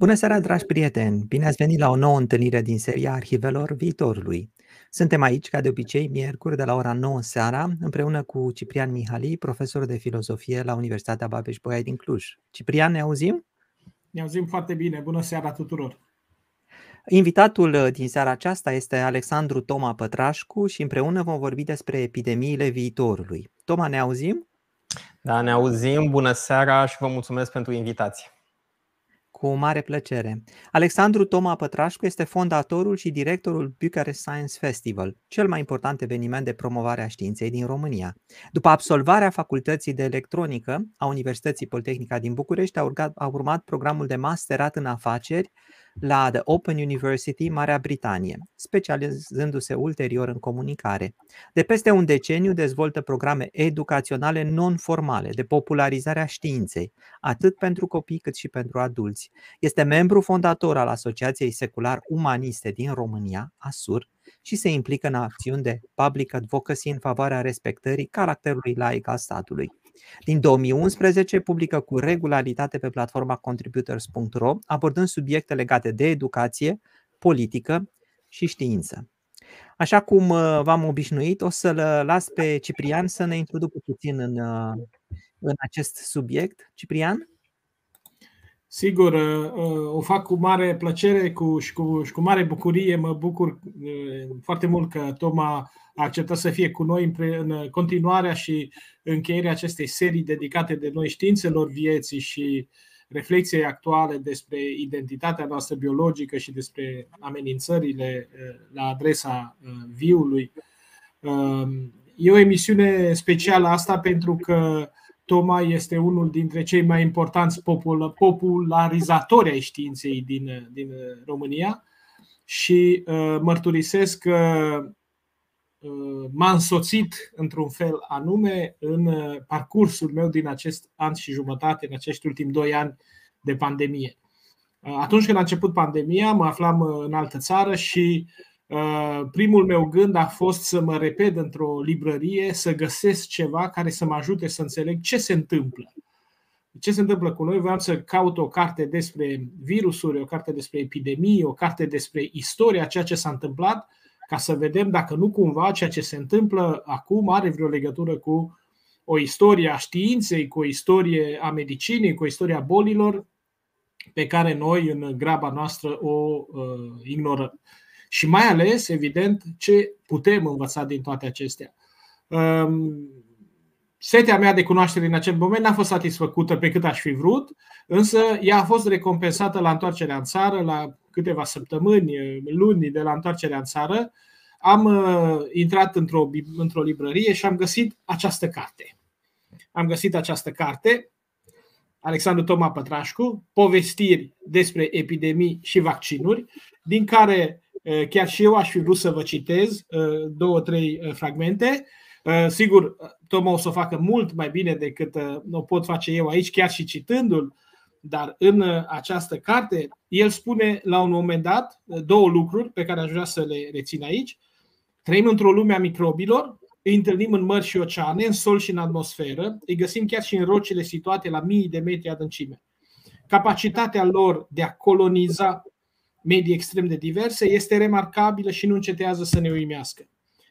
Bună seara, dragi prieteni! Bine ați venit la o nouă întâlnire din seria Arhivelor Viitorului. Suntem aici, ca de obicei, miercuri de la ora 9 seara, împreună cu Ciprian Mihali, profesor de filozofie la Universitatea Babeș-Bolyai din Cluj. Ciprian, ne auzim? Ne auzim foarte bine. Bună seara tuturor! Invitatul uh, din seara aceasta este Alexandru Toma Pătrașcu și împreună vom vorbi despre epidemiile viitorului. Toma, ne auzim? Da, ne auzim. Bună seara și vă mulțumesc pentru invitație. Cu mare plăcere. Alexandru Toma Pătrașcu este fondatorul și directorul Bucharest Science Festival, cel mai important eveniment de promovare a științei din România. După absolvarea facultății de electronică a Universității Politehnica din București, a, urmat, a urmat programul de masterat în afaceri la The Open University, Marea Britanie, specializându-se ulterior în comunicare. De peste un deceniu dezvoltă programe educaționale non-formale de popularizare a științei, atât pentru copii cât și pentru adulți. Este membru fondator al Asociației Secular Umaniste din România, ASUR, și se implică în acțiuni de public advocacy în favoarea respectării caracterului laic al statului. Din 2011 publică cu regularitate pe platforma contributors.ro, abordând subiecte legate de educație, politică și știință. Așa cum uh, v-am obișnuit, o să-l las pe Ciprian să ne introducă puțin în, uh, în acest subiect. Ciprian? Sigur, uh, o fac cu mare plăcere cu, și, cu, și cu mare bucurie. Mă bucur foarte mult că Toma a acceptat să fie cu noi în continuarea și încheierea acestei serii dedicate de noi științelor vieții și reflexiei actuale despre identitatea noastră biologică și despre amenințările uh, la adresa uh, viului. Um, e o emisiune specială asta pentru că Toma este unul dintre cei mai importanți popularizatori ai științei din, din România și uh, mărturisesc că m-a însoțit într-un fel anume în uh, parcursul meu din acest an și jumătate, în acești ultimi doi ani de pandemie. Uh, atunci când a început pandemia, mă aflam uh, în altă țară și primul meu gând a fost să mă repet într-o librărie, să găsesc ceva care să mă ajute să înțeleg ce se întâmplă. Ce se întâmplă cu noi? Vreau să caut o carte despre virusuri, o carte despre epidemii, o carte despre istoria, ceea ce s-a întâmplat ca să vedem dacă nu cumva ceea ce se întâmplă acum are vreo legătură cu o istorie a științei, cu o istorie a medicinei, cu o istorie a bolilor pe care noi în graba noastră o uh, ignorăm. Și mai ales, evident, ce putem învăța din toate acestea. Um, setea mea de cunoaștere în acel moment n-a fost satisfăcută pe cât aș fi vrut, însă ea a fost recompensată la întoarcerea în țară, la câteva săptămâni, luni de la întoarcerea în țară, am uh, intrat într-o, într-o librărie și am găsit această carte. Am găsit această carte, Alexandru Toma Pătrașcu, povestiri despre epidemii și vaccinuri, din care uh, chiar și eu aș fi vrut să vă citez uh, două, trei fragmente. Sigur, Toma o să o facă mult mai bine decât o pot face eu aici, chiar și citându-l dar în uh, această carte, el spune la un moment dat uh, două lucruri pe care aș vrea să le rețin aici. Trăim într-o lume a microbilor, îi întâlnim în mări și oceane, în sol și în atmosferă, îi găsim chiar și în rocile situate la mii de metri adâncime. Capacitatea lor de a coloniza medii extrem de diverse este remarcabilă și nu încetează să ne uimească.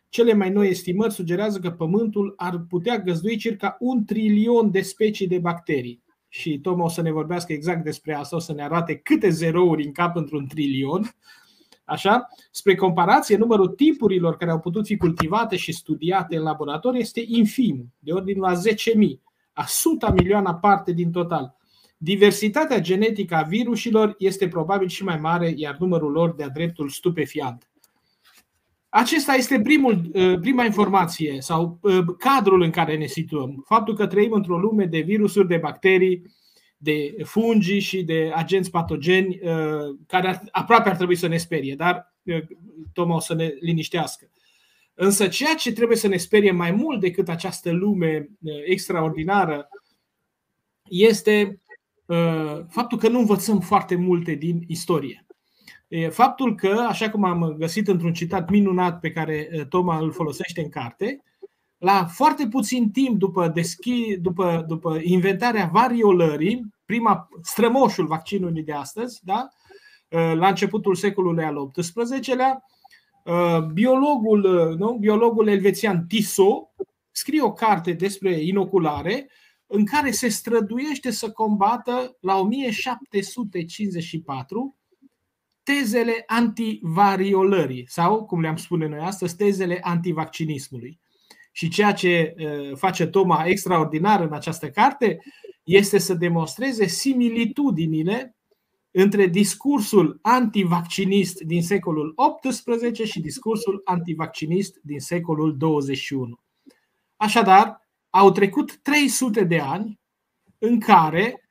Cele mai noi estimări sugerează că Pământul ar putea găzdui circa un trilion de specii de bacterii, și Tom o să ne vorbească exact despre asta, o să ne arate câte zerouri în cap într-un trilion. Așa, spre comparație, numărul tipurilor care au putut fi cultivate și studiate în laborator este infim, de ordinul la 10.000, a suta milioana parte din total. Diversitatea genetică a virusilor este probabil și mai mare, iar numărul lor de-a dreptul stupefiant. Acesta este primul, uh, prima informație sau uh, cadrul în care ne situăm. Faptul că trăim într-o lume de virusuri, de bacterii, de fungi și de agenți patogeni uh, care aproape ar trebui să ne sperie, dar Toma o să ne liniștească. Însă ceea ce trebuie să ne sperie mai mult decât această lume extraordinară este faptul că nu învățăm foarte multe din istorie faptul că, așa cum am găsit într-un citat minunat pe care Toma îl folosește în carte, la foarte puțin timp după, deschi, după, după inventarea variolării, prima strămoșul vaccinului de astăzi, da? la începutul secolului al XVIII-lea. Biologul, nu? biologul elvețian Tissot scrie o carte despre inoculare în care se străduiește să combată la 1754 tezele antivariolării sau, cum le-am spune noi astăzi, tezele antivaccinismului. Și ceea ce face Toma extraordinar în această carte este să demonstreze similitudinile între discursul antivaccinist din secolul XVIII și discursul antivaccinist din secolul 21. Așadar, au trecut 300 de ani în care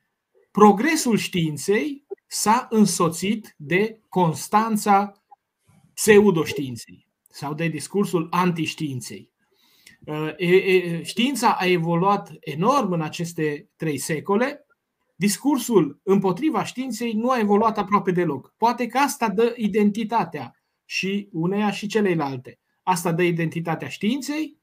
progresul științei s-a însoțit de constanța pseudoștiinței sau de discursul antiștiinței. Uh, știința a evoluat enorm în aceste trei secole. Discursul împotriva științei nu a evoluat aproape deloc. Poate că asta dă identitatea și uneia și celeilalte. Asta dă identitatea științei,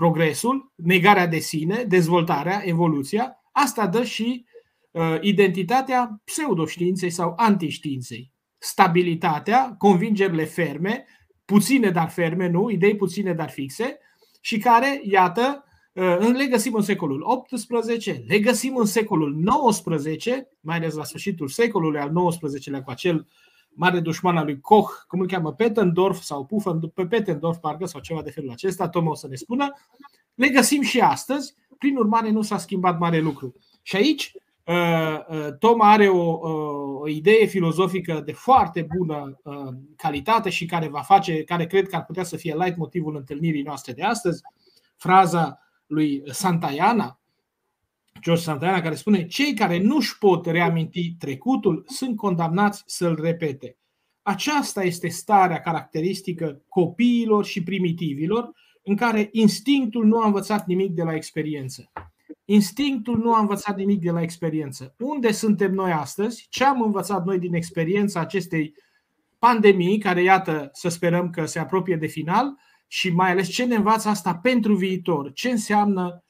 progresul, negarea de sine, dezvoltarea, evoluția. Asta dă și uh, identitatea pseudoștiinței sau antiștiinței. Stabilitatea, convingerile ferme, puține dar ferme, nu, idei puține dar fixe, și care, iată, uh, le găsim în secolul XVIII, le găsim în secolul XIX, mai ales la sfârșitul secolului al XIX-lea cu acel mare dușman al lui Koch, cum îl cheamă, Petendorf sau Puffen, pe Petendorf parcă sau ceva de felul acesta, Tom o să ne spună, le găsim și astăzi, prin urmare nu s-a schimbat mare lucru. Și aici uh, uh, Tom are o, o idee filozofică de foarte bună calitate și care va face, care cred că ar putea să fie light motivul întâlnirii noastre de astăzi. Fraza lui Santayana, George Santayana, care spune cei care nu își pot reaminti trecutul sunt condamnați să-l repete. Aceasta este starea caracteristică copiilor și primitivilor în care instinctul nu a învățat nimic de la experiență. Instinctul nu a învățat nimic de la experiență. Unde suntem noi astăzi? Ce am învățat noi din experiența acestei pandemii, care, iată, să sperăm că se apropie de final, și mai ales ce ne învață asta pentru viitor? Ce înseamnă uh,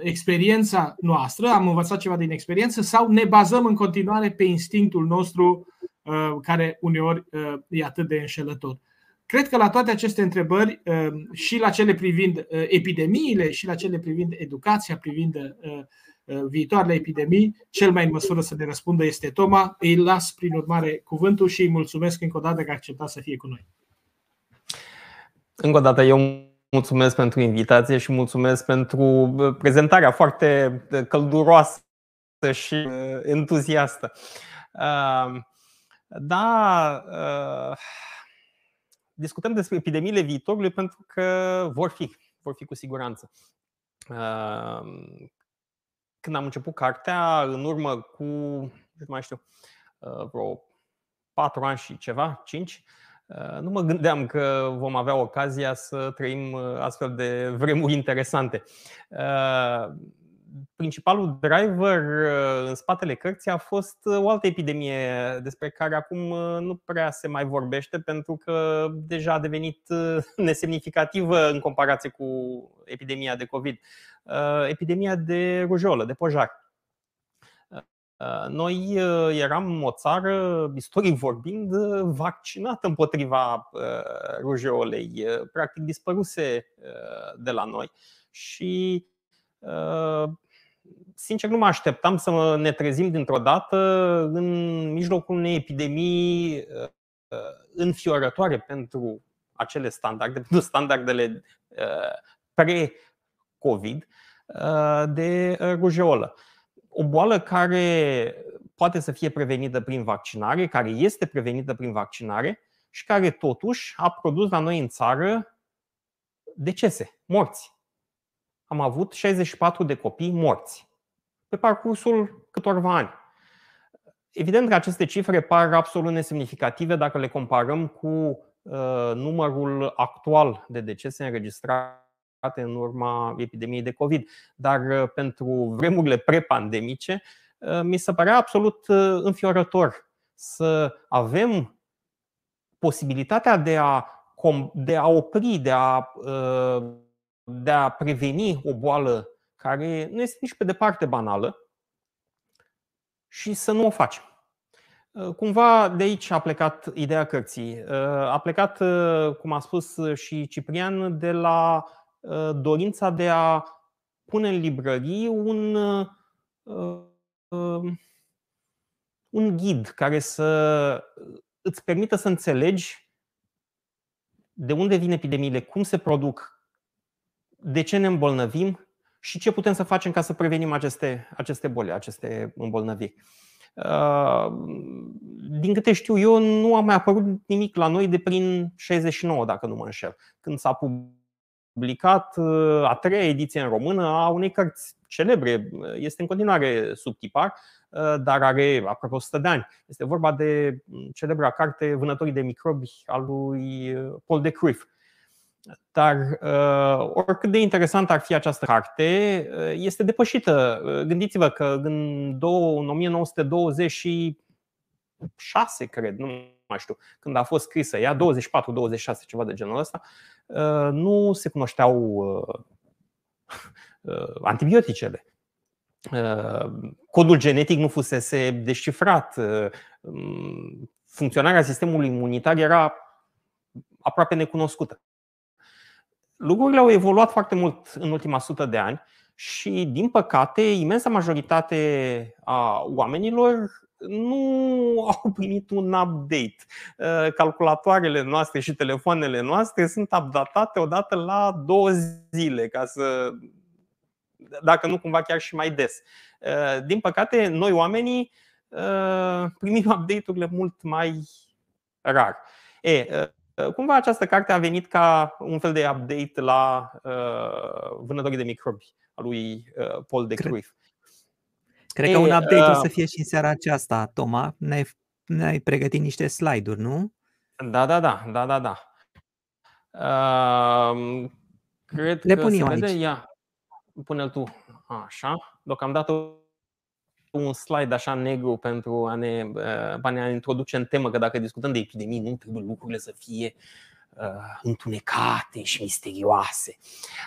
experiența noastră? Am învățat ceva din experiență sau ne bazăm în continuare pe instinctul nostru, uh, care uneori uh, e atât de înșelător? Cred că la toate aceste întrebări, um, și la cele privind uh, epidemiile, și la cele privind educația, privind uh, uh, viitoarele epidemii, cel mai în măsură să ne răspundă este Toma. Îi las, prin urmare, cuvântul și îi mulțumesc încă o dată că a acceptat să fie cu noi. Încă o dată, eu mulțumesc pentru invitație și mulțumesc pentru prezentarea foarte călduroasă și entuziastă. Da, discutăm despre epidemiile viitorului pentru că vor fi, vor fi cu siguranță. Când am început cartea, în urmă cu, nu mai știu, vreo patru ani și ceva, cinci, nu mă gândeam că vom avea ocazia să trăim astfel de vremuri interesante principalul driver uh, în spatele cărții a fost uh, o altă epidemie despre care acum uh, nu prea se mai vorbește pentru că deja a devenit nesemnificativă în comparație cu epidemia de COVID. Epidemia de rujolă, de pojar. Noi eram o țară, istoric vorbind, vaccinată împotriva rujeolei. Practic dispăruse de la noi și sincer, nu mă așteptam să ne trezim dintr-o dată în mijlocul unei epidemii uh, înfiorătoare pentru acele standarde, pentru standardele uh, pre-COVID uh, de rujeolă. O boală care poate să fie prevenită prin vaccinare, care este prevenită prin vaccinare și care totuși a produs la noi în țară decese, morți. Am avut 64 de copii morți pe parcursul câtorva ani. Evident că aceste cifre par absolut nesemnificative dacă le comparăm cu uh, numărul actual de decese înregistrate în urma epidemiei de COVID. Dar uh, pentru vremurile prepandemice, uh, mi se părea absolut înfiorător să avem posibilitatea de a, de a opri, de a, de a preveni o boală care nu este nici pe departe banală, și să nu o facem. Cumva de aici a plecat ideea cărții. A plecat, cum a spus și Ciprian, de la dorința de a pune în librării un, un ghid care să îți permită să înțelegi de unde vin epidemiile, cum se produc, de ce ne îmbolnăvim și ce putem să facem ca să prevenim aceste, aceste boli, aceste îmbolnăviri. Uh, din câte știu eu, nu a mai apărut nimic la noi de prin 69, dacă nu mă înșel, când s-a publicat uh, a treia ediție în română a unei cărți celebre. Este în continuare sub tipar, uh, dar are aproape 100 de ani. Este vorba de celebra carte Vânătorii de microbi al lui Paul de Cruyff. Dar oricât de interesant ar fi această carte, este depășită. Gândiți-vă că în 1926, cred, nu mai știu, când a fost scrisă ea, 24-26, ceva de genul ăsta, nu se cunoșteau antibioticele. Codul genetic nu fusese descifrat. Funcționarea sistemului imunitar era aproape necunoscută lucrurile au evoluat foarte mult în ultima sută de ani și, din păcate, imensa majoritate a oamenilor nu au primit un update. Uh, calculatoarele noastre și telefoanele noastre sunt updatate odată la două zile, ca să, dacă nu cumva chiar și mai des. Uh, din păcate, noi oamenii uh, primim update-urile mult mai rar. E, Uh, cumva această carte a venit ca un fel de update la uh, vânătorii de microbi a lui uh, Paul de Cruyff. Cred că un update uh, o să fie și în seara aceasta, Toma. Ne-ai, ne-ai pregătit niște slide-uri, nu? Da, da, da, da, da, da. Uh, cred Le pun că eu se vede, ia, pune-l tu. Așa. Deocamdată un slide așa negru pentru a ne, uh, a ne introduce în temă că dacă discutăm de epidemii, nu trebuie lucrurile să fie uh, întunecate și misterioase.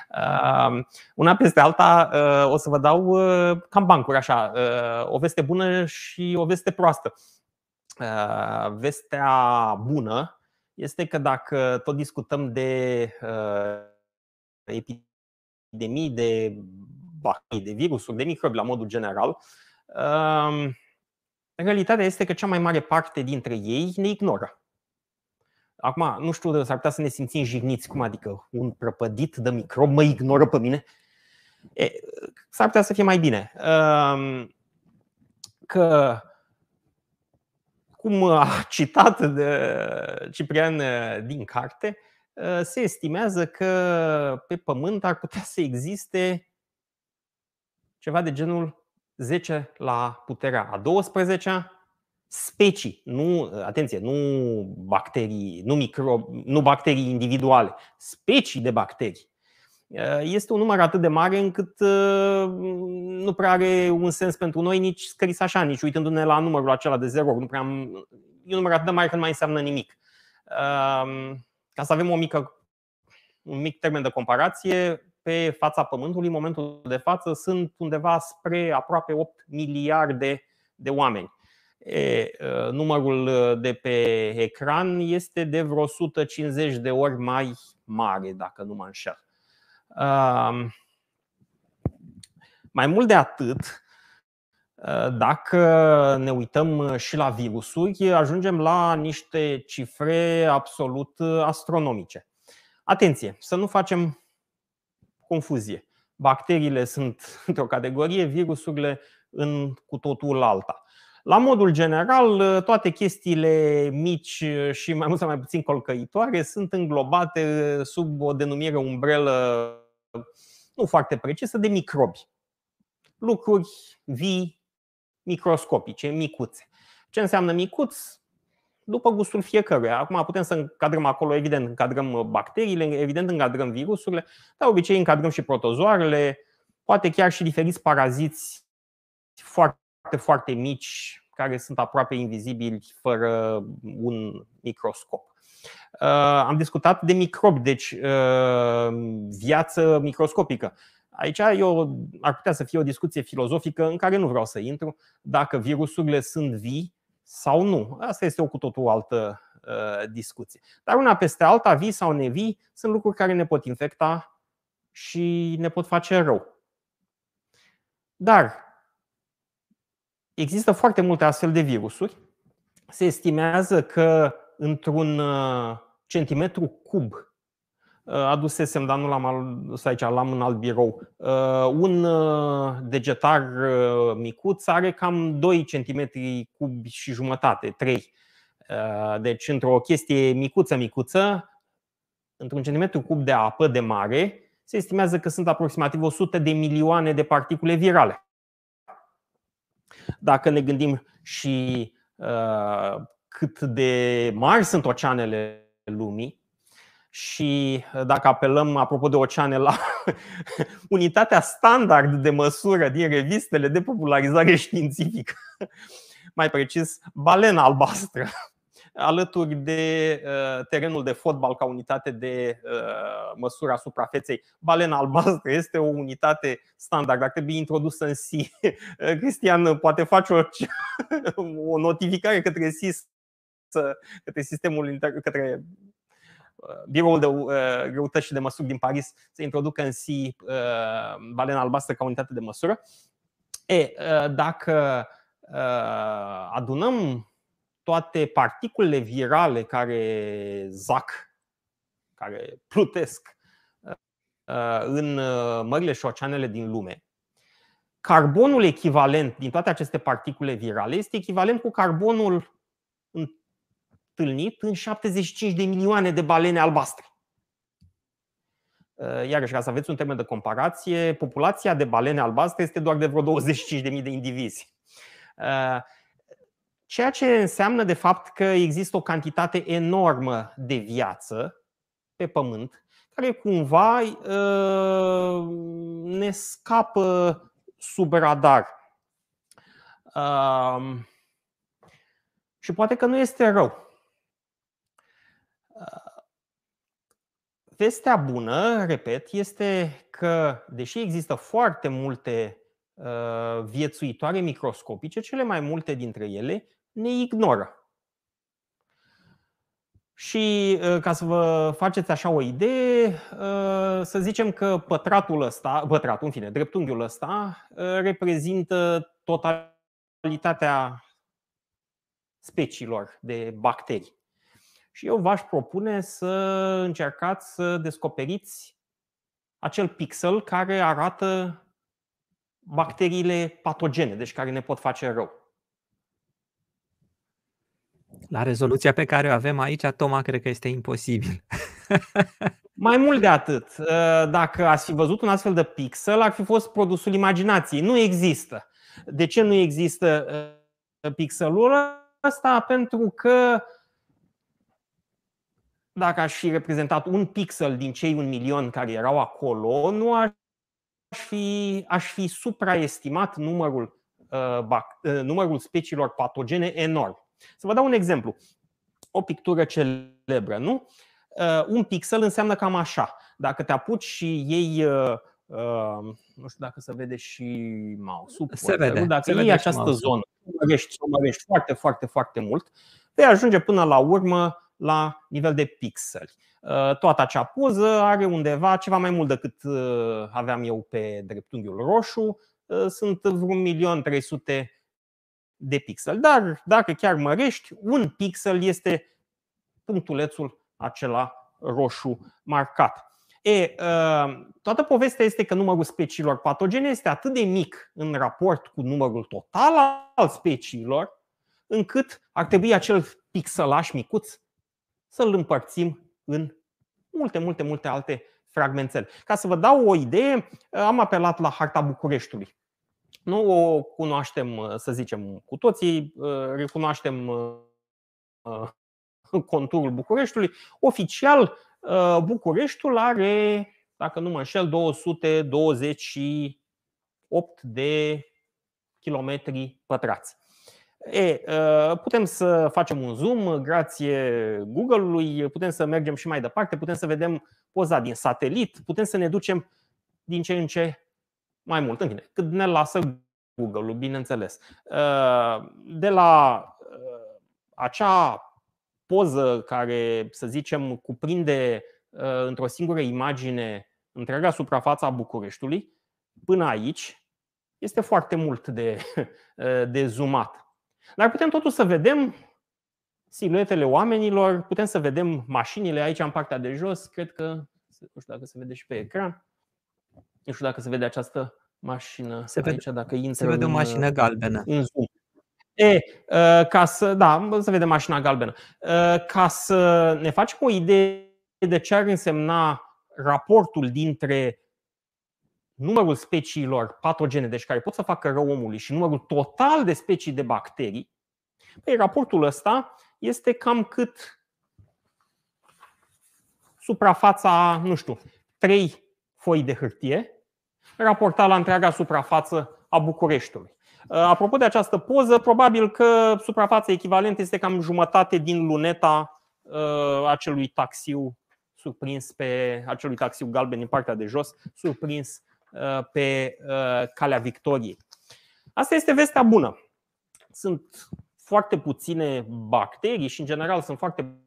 Uh, una peste alta uh, o să vă dau uh, cam bancuri așa, uh, o veste bună și o veste proastă. Uh, vestea bună este că dacă tot discutăm de uh, epidemii, de bacterii, de virusuri, de microbi la modul general, Realitatea este că cea mai mare parte dintre ei ne ignoră. Acum, nu știu, s-ar putea să ne simțim jigniți, cum adică un prăpădit de microb mă ignoră pe mine? E, s-ar putea să fie mai bine. Că, cum a citat de Ciprian din carte, se estimează că pe Pământ ar putea să existe ceva de genul 10 la puterea a 12 specii, nu, atenție, nu bacterii, nu, micro, nu bacterii individuale, specii de bacterii. Este un număr atât de mare încât nu prea are un sens pentru noi nici scris așa, nici uitându-ne la numărul acela de 0. Nu prea am, e un număr atât de mare că nu mai înseamnă nimic. Ca să avem o mică, un mic termen de comparație, pe fața Pământului, în momentul de față, sunt undeva spre aproape 8 miliarde de oameni. E, numărul de pe ecran este de vreo 150 de ori mai mare, dacă nu mă înșel. Mai mult de atât, dacă ne uităm și la virusuri, ajungem la niște cifre absolut astronomice. Atenție, să nu facem confuzie. Bacteriile sunt într-o categorie, virusurile în cu totul alta. La modul general, toate chestiile mici și mai mult sau mai puțin colcăitoare sunt înglobate sub o denumire umbrelă nu foarte precisă de microbi. Lucruri vii, microscopice, micuțe. Ce înseamnă micuț? după gustul fiecăruia. Acum putem să încadrăm acolo, evident, încadrăm uh, bacteriile, evident, încadrăm virusurile, dar obicei încadrăm și protozoarele, poate chiar și diferiți paraziți foarte, foarte mici, care sunt aproape invizibili fără un microscop. Uh, am discutat de microbi, deci uh, viață microscopică. Aici eu, ar putea să fie o discuție filozofică în care nu vreau să intru dacă virusurile sunt vii sau nu. Asta este o cu totul altă uh, discuție. Dar una peste alta, vii sau nevii, sunt lucruri care ne pot infecta și ne pot face rău. Dar există foarte multe astfel de virusuri. Se estimează că într-un uh, centimetru cub uh, adusesem, dar nu l-am adus aici, l-am în alt birou. Uh, un degetar micuț are cam 2 cm cubi și jumătate, 3. Deci într-o chestie micuță, micuță, într-un centimetru cub de apă de mare, se estimează că sunt aproximativ 100 de milioane de particule virale. Dacă ne gândim și uh, cât de mari sunt oceanele lumii și dacă apelăm, apropo de oceane, la unitatea standard de măsură din revistele de popularizare științifică, mai precis, balena albastră, alături de uh, terenul de fotbal ca unitate de uh, măsură a suprafeței. Balena albastră este o unitate standard, ar trebui introdusă în si. Cristian poate face o, o notificare către SIS, către sistemul către uh, biroul de greutăți și de măsuri din Paris să introducă în si balena albastră ca unitate de măsură. E, dacă adunăm toate particulele virale care zac, care plutesc uh, în uh, mările și oceanele din lume, carbonul echivalent din toate aceste particule virale este echivalent cu carbonul întâlnit în 75 de milioane de balene albastre. Uh, iarăși, ca să aveți un termen de comparație, populația de balene albastre este doar de vreo 25.000 de indivizi. Ceea ce înseamnă de fapt că există o cantitate enormă de viață pe Pământ care cumva uh, ne scapă sub radar. Uh, și poate că nu este rău. Uh, vestea bună, repet, este că, deși există foarte multe viețuitoare microscopice, cele mai multe dintre ele ne ignoră. Și uh, ca să vă faceți așa o idee, uh, să zicem că pătratul ăsta, pătratul, în fine, dreptunghiul ăsta uh, reprezintă totalitatea speciilor de bacterii. Și eu v-aș propune să încercați să descoperiți acel pixel care arată bacteriile patogene, deci care ne pot face rău. La rezoluția pe care o avem aici, Toma, cred că este imposibil. Mai mult de atât, ă, dacă ați fi văzut un astfel de pixel, ar fi fost produsul imaginației. Nu există. De ce nu există ă, pixelul ăsta? Pentru că dacă aș fi reprezentat un pixel din cei un milion care erau acolo, nu aș fi, aș fi supraestimat numărul, uh, numărul speciilor patogene enorm. Să vă dau un exemplu. O pictură celebră, nu? Uh, un pixel înseamnă cam așa. Dacă te apuci și iei uh, Uh, nu știu dacă se vede și mouse Se vede. Dacă se iei vede această zonă, o mărești, o mărești foarte, foarte, foarte mult, vei ajunge până la urmă la nivel de pixeli. Uh, toată acea poză are undeva ceva mai mult decât uh, aveam eu pe dreptunghiul roșu. Uh, sunt vreun milion 300 de pixel. Dar dacă chiar mărești, un pixel este punctulețul acela roșu marcat. E, ă, toată povestea este că numărul speciilor patogene este atât de mic în raport cu numărul total al speciilor, încât ar trebui acel pixelaș micuț să-l împărțim în multe, multe, multe alte fragmentele. Ca să vă dau o idee, am apelat la harta Bucureștiului. Nu o cunoaștem, uh, să zicem, cu toții, uh, recunoaștem uh, conturul Bucureștiului. Oficial, Bucureștiul are, dacă nu mă înșel, 228 de kilometri pătrați. E, putem să facem un zoom grație Google-ului, putem să mergem și mai departe, putem să vedem poza din satelit, putem să ne ducem din ce în ce mai mult, în fine, cât ne lasă Google-ul, bineînțeles. De la acea poză care, să zicem, cuprinde într-o singură imagine întreaga suprafață a Bucureștiului, până aici este foarte mult de, de zoomat. Dar putem totuși să vedem siluetele oamenilor, putem să vedem mașinile aici în partea de jos, cred că, nu știu dacă se vede și pe ecran, nu știu dacă se vede această mașină se vede, aici, dacă intră Se vede o mașină galbenă. În zoom. E, uh, ca să, da, să vedem mașina galbenă. Uh, ca să ne facem o idee de ce ar însemna raportul dintre numărul speciilor patogene, deci care pot să facă rău omului, și numărul total de specii de bacterii, păi, raportul ăsta este cam cât suprafața, nu știu, trei foi de hârtie, raportat la întreaga suprafață a Bucureștiului. Apropo de această poză, probabil că suprafața echivalentă este cam jumătate din luneta uh, acelui taxiu surprins pe acelui taxiu galben din partea de jos, surprins uh, pe uh, calea Victoriei. Asta este vestea bună. Sunt foarte puține bacterii și, în general, sunt foarte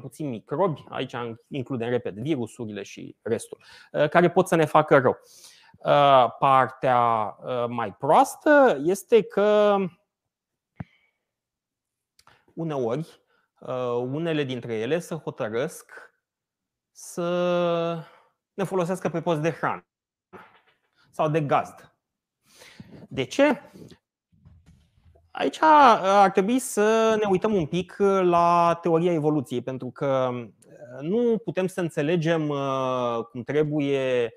puțini microbi, aici includem, repet, virusurile și restul, uh, care pot să ne facă rău. Partea mai proastă este că uneori unele dintre ele se hotărăsc să ne folosească pe post de hrană sau de gazd. De ce? Aici ar trebui să ne uităm un pic la teoria evoluției, pentru că nu putem să înțelegem cum trebuie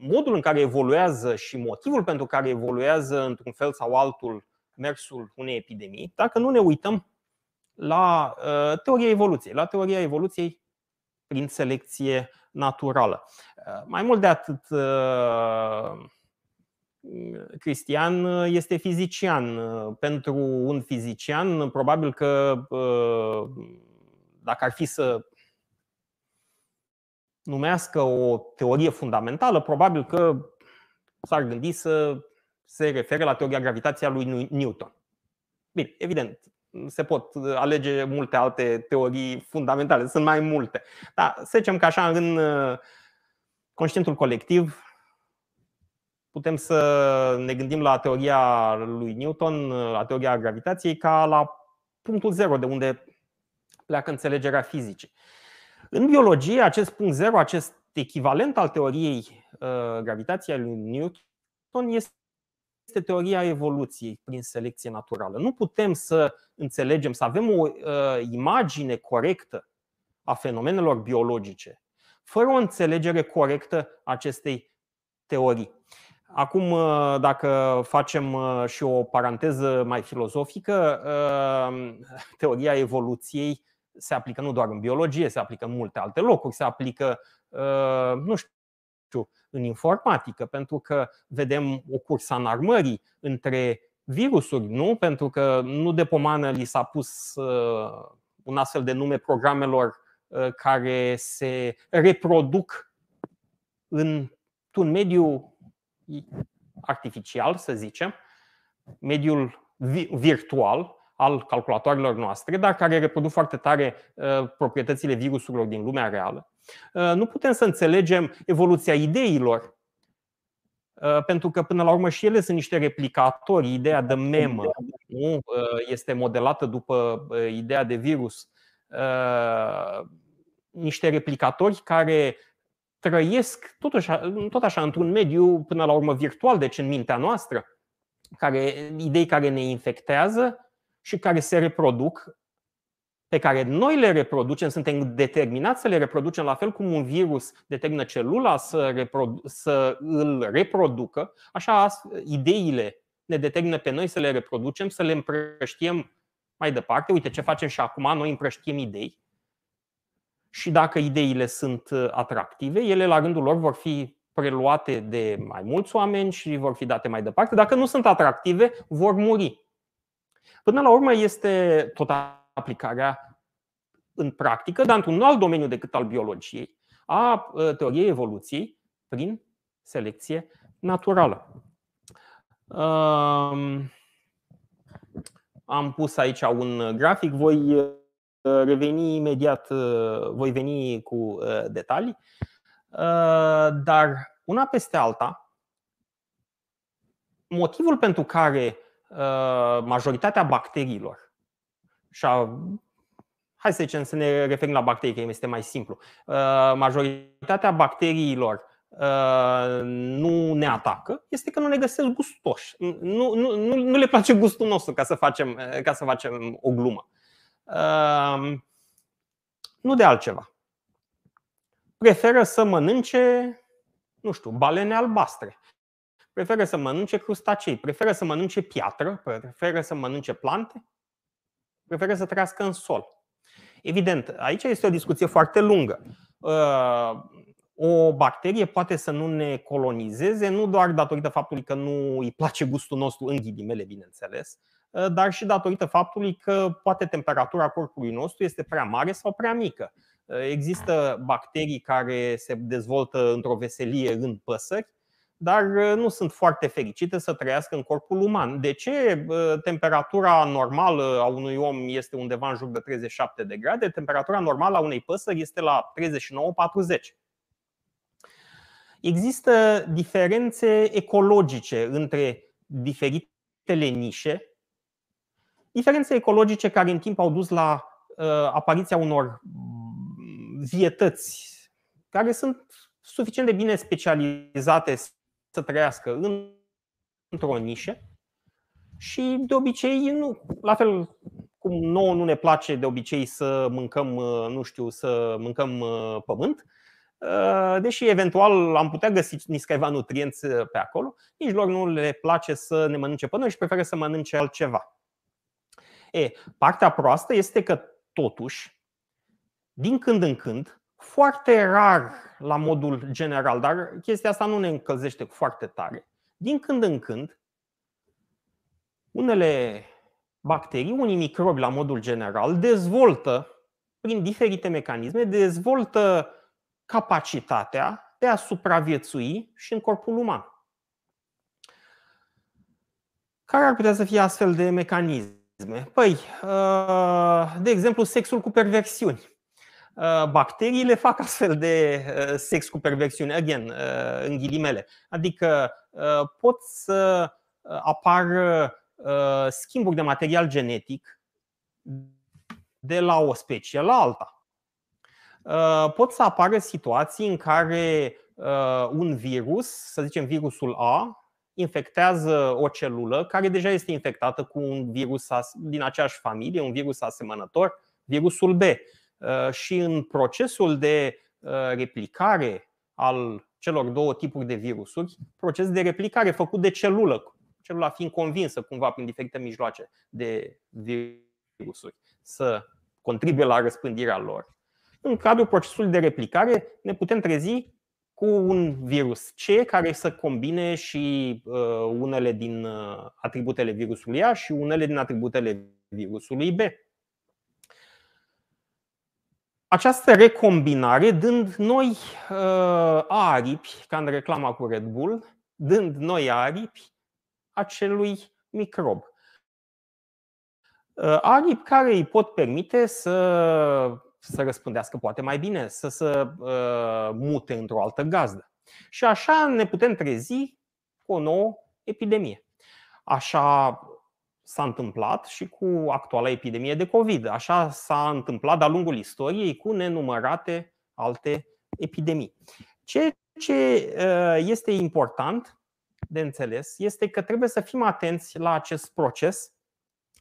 modul în care evoluează și motivul pentru care evoluează într-un fel sau altul mersul unei epidemii, dacă nu ne uităm la teoria evoluției, la teoria evoluției prin selecție naturală. Uh, mai mult de atât, uh, Cristian este fizician. Pentru un fizician, probabil că uh, dacă ar fi să numească o teorie fundamentală, probabil că s-ar gândi să se refere la teoria gravitației a lui Newton. Bine, evident, se pot alege multe alte teorii fundamentale, sunt mai multe. Dar să zicem că așa în uh, conștientul colectiv putem să ne gândim la teoria lui Newton, la teoria gravitației, ca la punctul zero de unde pleacă înțelegerea fizicii. În biologie, acest punct zero, acest echivalent al teoriei uh, gravitației lui Newton este este teoria evoluției prin selecție naturală. Nu putem să înțelegem, să avem o uh, imagine corectă a fenomenelor biologice fără o înțelegere corectă a acestei teorii. Acum, uh, dacă facem uh, și o paranteză mai filozofică, uh, teoria evoluției se aplică nu doar în biologie, se aplică în multe alte locuri, se aplică, nu știu, știu, în informatică, pentru că vedem o cursă în armării între virusuri, nu? Pentru că nu de pomană li s-a pus uh, un astfel de nume programelor uh, care se reproduc într-un mediu artificial, să zicem, mediul virtual al calculatoarelor noastre, dar care reproduc foarte tare uh, proprietățile virusurilor din lumea reală. Uh, nu putem să înțelegem evoluția ideilor, uh, pentru că până la urmă și ele sunt niște replicatori. Ideea de memă nu? Uh, este modelată după ideea de virus. Niște replicatori care trăiesc tot așa, tot așa într-un mediu până la urmă virtual, deci în mintea noastră, care, idei care ne infectează și care se reproduc pe care noi le reproducem, suntem determinați să le reproducem la fel cum un virus determină celula să, reprodu- să îl reproducă, așa ideile ne determină pe noi să le reproducem, să le împrăștiem mai departe. Uite ce facem și acum, noi împrăștiem idei. Și dacă ideile sunt uh, atractive, ele la rândul lor vor fi preluate de mai mulți oameni și vor fi date mai departe. Dacă nu sunt atractive, vor muri. Până la urmă este tot aplicarea în practică, dar într-un alt domeniu decât al biologiei, a ă, teoriei evoluției prin selecție naturală. Am pus aici un grafic, voi reveni imediat, voi veni cu detalii, dar una peste alta, motivul pentru care majoritatea bacteriilor și a hai să zicem să ne referim la bacterii, că este mai simplu. Majoritatea bacteriilor nu ne atacă este că nu ne găsesc gustoși. Nu, nu, nu, nu le place gustul nostru ca să facem, ca să facem o glumă. Nu de altceva. Preferă să mănânce, nu știu, balene albastre. Preferă să mănânce crustacei, preferă să mănânce piatră, preferă să mănânce plante, preferă să trăiască în sol. Evident, aici este o discuție foarte lungă o bacterie poate să nu ne colonizeze, nu doar datorită faptului că nu îi place gustul nostru, în ghidimele, bineînțeles, ă, dar și datorită faptului că poate temperatura corpului nostru este prea mare sau prea mică. Ă, există bacterii care se dezvoltă într-o veselie în păsări, dar ă, nu sunt foarte fericite să trăiască în corpul uman. De ce temperatura normală a unui om este undeva în jur de 37 de grade? Temperatura normală a unei păsări este la 39-40. Există diferențe ecologice între diferitele nișe, diferențe ecologice care în timp au dus la uh, apariția unor vietăți care sunt suficient de bine specializate să trăiască în, într-o nișă și de obicei nu, la fel cum nouă nu ne place de obicei să mâncăm, uh, nu știu, să mâncăm uh, pământ, Uh, deși eventual am putea găsi niscaiva nutrienți uh, pe acolo, nici lor nu le place să ne mănânce până și preferă să mănânce altceva. E, partea proastă este că totuși, din când în când, foarte rar la modul general, dar chestia asta nu ne încălzește foarte tare, din când în când, unele bacterii, unii microbi la modul general, dezvoltă, prin diferite mecanisme, dezvoltă capacitatea de a supraviețui și în corpul uman. Care ar putea să fie astfel de mecanisme? Păi, uh, de exemplu, sexul cu perversiuni. Uh, bacteriile fac astfel de uh, sex cu perversiuni, again, în ghilimele. Adică pot să apară schimburi de material genetic de la o specie la alta. Uh, pot să apară situații în care uh, un virus, să zicem virusul A, infectează o celulă care deja este infectată cu un virus din aceeași familie, un virus asemănător, virusul B. Uh, și în procesul de replicare al celor două tipuri de virusuri, proces de replicare făcut de celulă, celula fiind convinsă cumva prin diferite mijloace de virusuri să contribuie la răspândirea lor în cadrul procesului de replicare ne putem trezi cu un virus C care să combine și uh, unele din uh, atributele virusului A și unele din atributele virusului B. Această recombinare dând noi uh, aripi, ca în reclama cu Red Bull, dând noi aripi acelui microb. Aripi care îi pot permite să să răspândească poate mai bine, să se uh, mute într-o altă gazdă. Și așa ne putem trezi cu o nouă epidemie. Așa s-a întâmplat și cu actuala epidemie de COVID. Așa s-a întâmplat de-a lungul istoriei cu nenumărate alte epidemii. Ce ce uh, este important de înțeles este că trebuie să fim atenți la acest proces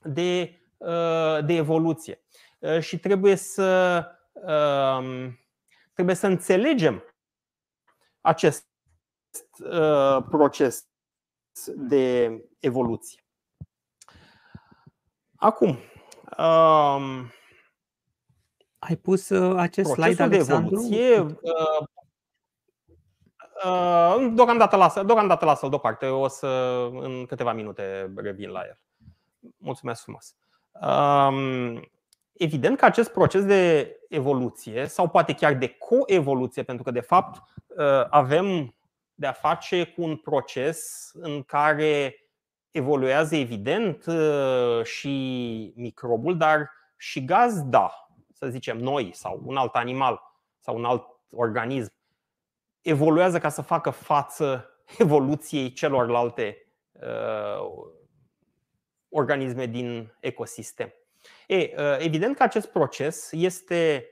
de, uh, de evoluție. Uh, și trebuie să, um, trebuie să înțelegem acest uh, proces de evoluție. Acum, um, ai pus uh, acest slide, Alexandru? De evoluție, deocamdată lasă, deocamdată lasă-l deoparte, o să în câteva minute revin la el. Mulțumesc frumos. Um, Evident că acest proces de evoluție sau poate chiar de coevoluție, pentru că de fapt uh, avem de a face cu un proces în care evoluează evident și microbul, dar și gazda, să zicem noi sau un alt animal sau un alt organism, evoluează ca să facă față evoluției celorlalte uh, organisme din ecosistem. E, uh, evident că acest proces este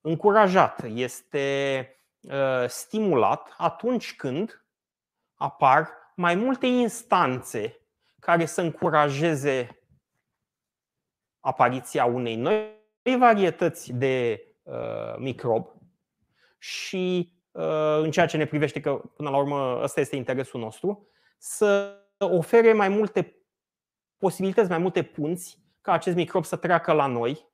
încurajat, este uh, stimulat atunci când apar mai multe instanțe care să încurajeze apariția unei noi varietăți de uh, microb și uh, în ceea ce ne privește că până la urmă ăsta este interesul nostru, să ofere mai multe posibilități, mai multe punți ca acest microb să treacă la noi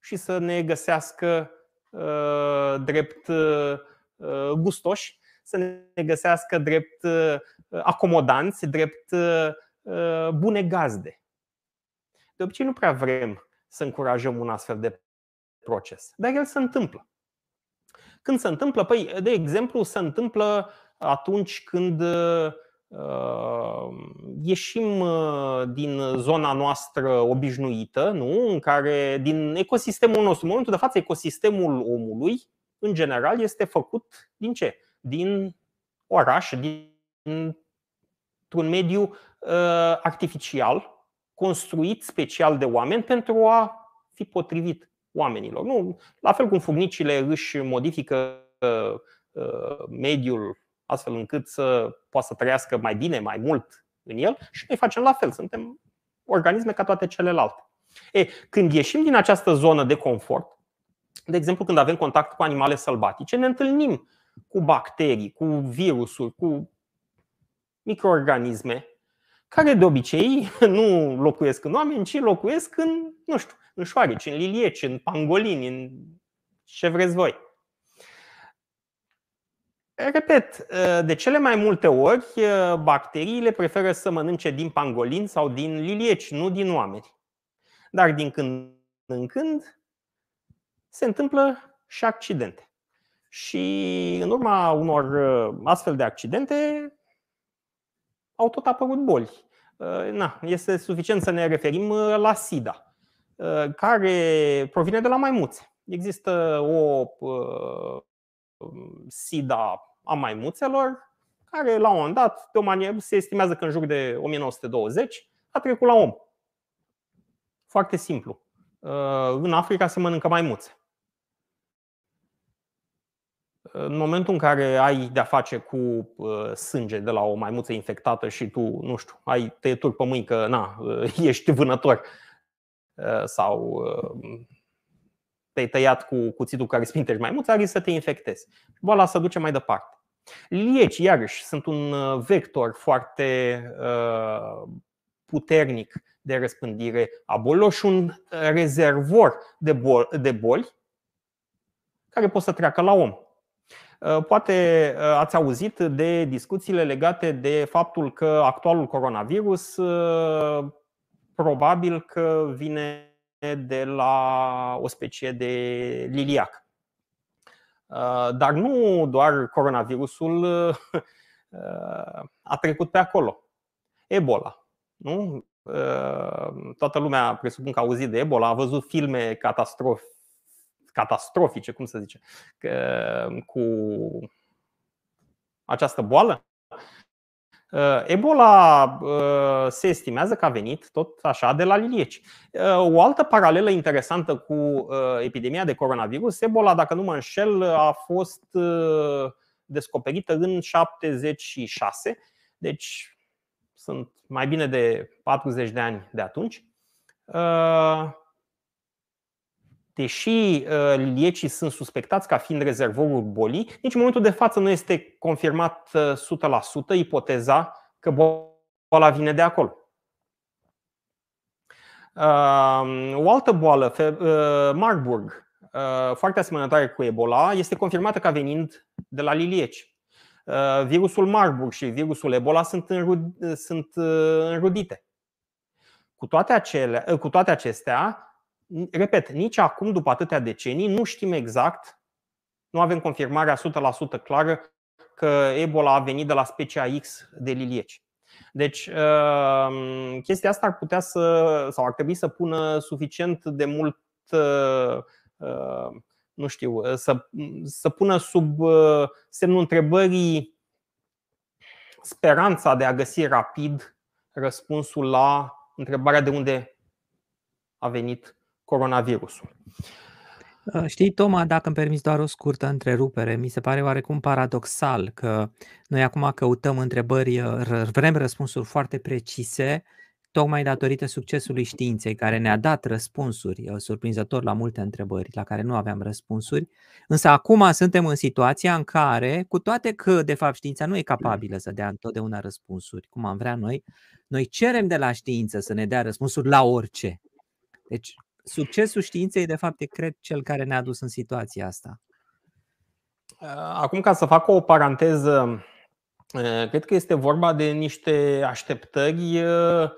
și să ne găsească uh, drept uh, gustoși, să ne găsească drept uh, acomodanți, drept uh, bune gazde. De obicei nu prea vrem să încurajăm un astfel de proces, dar el se întâmplă. Când se întâmplă? Păi, de exemplu, se întâmplă atunci când uh, ieșim uh, din zona noastră obișnuită, nu? în care din ecosistemul nostru, în momentul de față, ecosistemul omului, în general, este făcut din ce? Din oraș, din un mediu uh, artificial, construit special de oameni pentru a fi potrivit oamenilor. Nu, la fel cum furnicile își modifică uh, uh, mediul astfel încât să poată să trăiască mai bine, mai mult în el și noi facem la fel. Suntem organisme ca toate celelalte. E, când ieșim din această zonă de confort, de exemplu când avem contact cu animale sălbatice, ne întâlnim cu bacterii, cu virusuri, cu microorganisme care de obicei nu locuiesc în oameni, ci locuiesc în, nu știu, în șoareci, în lilieci, în pangolini, în ce vreți voi. Repet, de cele mai multe ori, bacteriile preferă să mănânce din pangolin sau din lilieci, nu din oameni. Dar din când în când se întâmplă și accidente. Și în urma unor astfel de accidente au tot apărut boli. Na, este suficient să ne referim la SIDA Uh, care provine de la maimuțe. Există o uh, SIDA a maimuțelor, care la un moment dat, de o manieră, se estimează că în jur de 1920 a trecut la om. Foarte simplu. Uh, în Africa se mănâncă maimuțe. În momentul în care ai de-a face cu sânge de la o maimuță infectată și tu, nu știu, ai tăieturi pe mâini că na, ești vânător Uh, sau uh, te-ai tăiat cu cuțitul care spintești mai mult, risc să te infectezi. Boala se duce mai departe. Lieci, iarăși, sunt un uh, vector foarte puternic de răspândire a bolilor și un rezervor de boli, de boli care pot să treacă la om. Poate ați auzit de discuțiile legate de faptul că actualul coronavirus probabil că vine de la o specie de liliac. Uh, dar nu doar coronavirusul uh, a trecut pe acolo. Ebola. Nu? Uh, toată lumea, presupun că a auzit de Ebola, a văzut filme catastrof, catastrofice, cum să zice, cu această boală. Uh, Ebola uh, se estimează că a venit tot așa de la lilieci. Uh, o altă paralelă interesantă cu epidemia de coronavirus, Ebola, dacă nu mă înșel, a fost descoperită în 76, deci sunt mai bine de 40 de ani de atunci deși uh, liliecii sunt suspectați ca fiind rezervorul bolii, nici în momentul de față nu este confirmat 100% uh, ipoteza că boala vine de acolo. Uh, o altă boală, Marburg, foarte asemănătoare cu Ebola, este confirmată ca venind de la lilieci. Virusul Marburg și virusul Ebola sunt, sunt înrudite. Cu toate, acele, cu toate acestea, repet, nici acum, după atâtea decenii, nu știm exact, nu avem confirmarea 100% clară că Ebola a venit de la specia X de lilieci. Deci, uh, chestia asta ar putea să, sau ar trebui să pună suficient de mult, uh, nu știu, să, să pună sub semnul întrebării speranța de a găsi rapid răspunsul la întrebarea de unde a venit coronavirusul. Uh, știi, Toma, dacă îmi permiți doar o scurtă întrerupere, mi se pare oarecum paradoxal că noi acum căutăm întrebări, uh, vrem răspunsuri foarte precise, tocmai datorită succesului științei, care ne-a dat răspunsuri uh, surprinzător la multe întrebări la care nu aveam răspunsuri. Însă acum suntem în situația în care, cu toate că, de fapt, știința nu e capabilă să dea întotdeauna răspunsuri, cum am vrea noi, noi cerem de la știință să ne dea răspunsuri la orice. Deci, succesul științei, de fapt, e, cred, cel care ne-a dus în situația asta. Uh, acum, ca să fac o paranteză, uh, cred că este vorba de niște așteptări uh,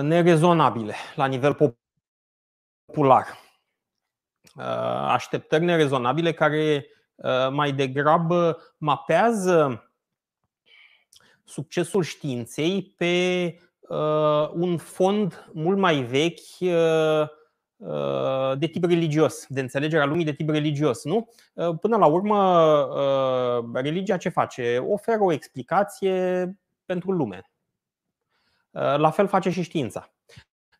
nerezonabile la nivel popular. Așteptări nerezonabile care mai degrabă mapează succesul științei pe uh, un fond mult mai vechi uh, uh, de tip religios, de înțelegerea lumii de tip religios. Nu? Uh, până la urmă, uh, religia ce face? Oferă o explicație pentru lume. Uh, la fel face și știința.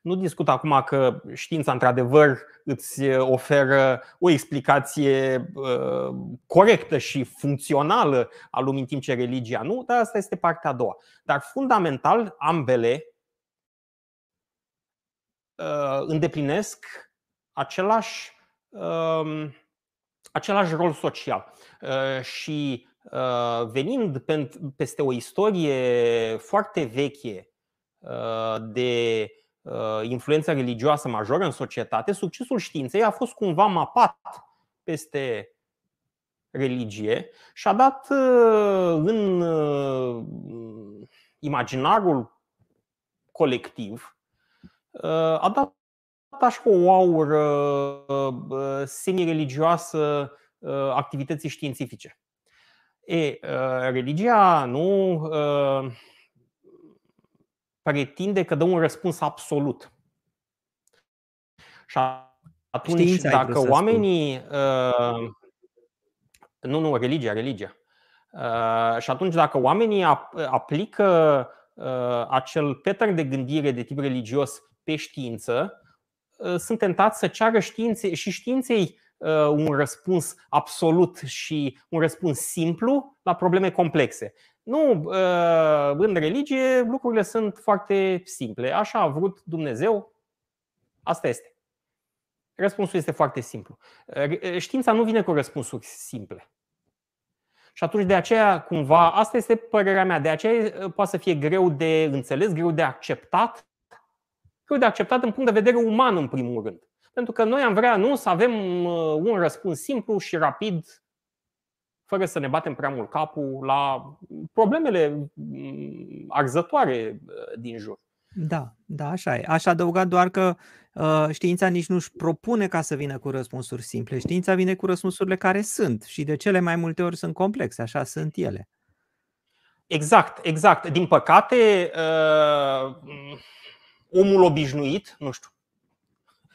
Nu discut acum că știința într-adevăr îți oferă o explicație uh, corectă și funcțională a lumii în timp ce religia nu, dar asta este partea a doua. Dar fundamental ambele uh, îndeplinesc același, um, același rol social. Uh, și venind peste o istorie foarte veche de Uh, influența religioasă majoră în societate, succesul științei a fost cumva mapat peste religie și a dat uh, în uh, imaginarul colectiv, a dat așa o aură semi-religioasă activității științifice. E, religia nu pretinde că dă un răspuns absolut. Și atunci, Știința dacă oamenii. Uh, nu, nu, religia, religia. Uh, și atunci, dacă oamenii aplică uh, acel pattern de gândire de tip religios pe știință, uh, sunt tentați să ceară științe, și științei uh, un răspuns absolut și un răspuns simplu la probleme complexe. Nu, ă, în religie lucrurile sunt foarte simple. Așa a vrut Dumnezeu, asta este. Răspunsul este foarte simplu. Ă, știința nu vine cu răspunsuri simple. Și atunci de aceea, cumva, asta este părerea mea, de aceea ă, poate să fie greu de înțeles, greu de acceptat, greu de acceptat în punct de vedere uman, în primul rând. Pentru că noi am vrea, nu, să avem un răspuns simplu și rapid fără să ne batem prea mult capul la problemele mm, arzătoare uh, din jur. Da, da, așa e. Aș adăuga doar că uh, știința nici nu își propune ca să vină cu răspunsuri simple. Știința vine cu răspunsurile care sunt și de cele mai multe ori sunt complexe, așa sunt ele. Exact, exact. Din păcate, uh, omul obișnuit, nu știu,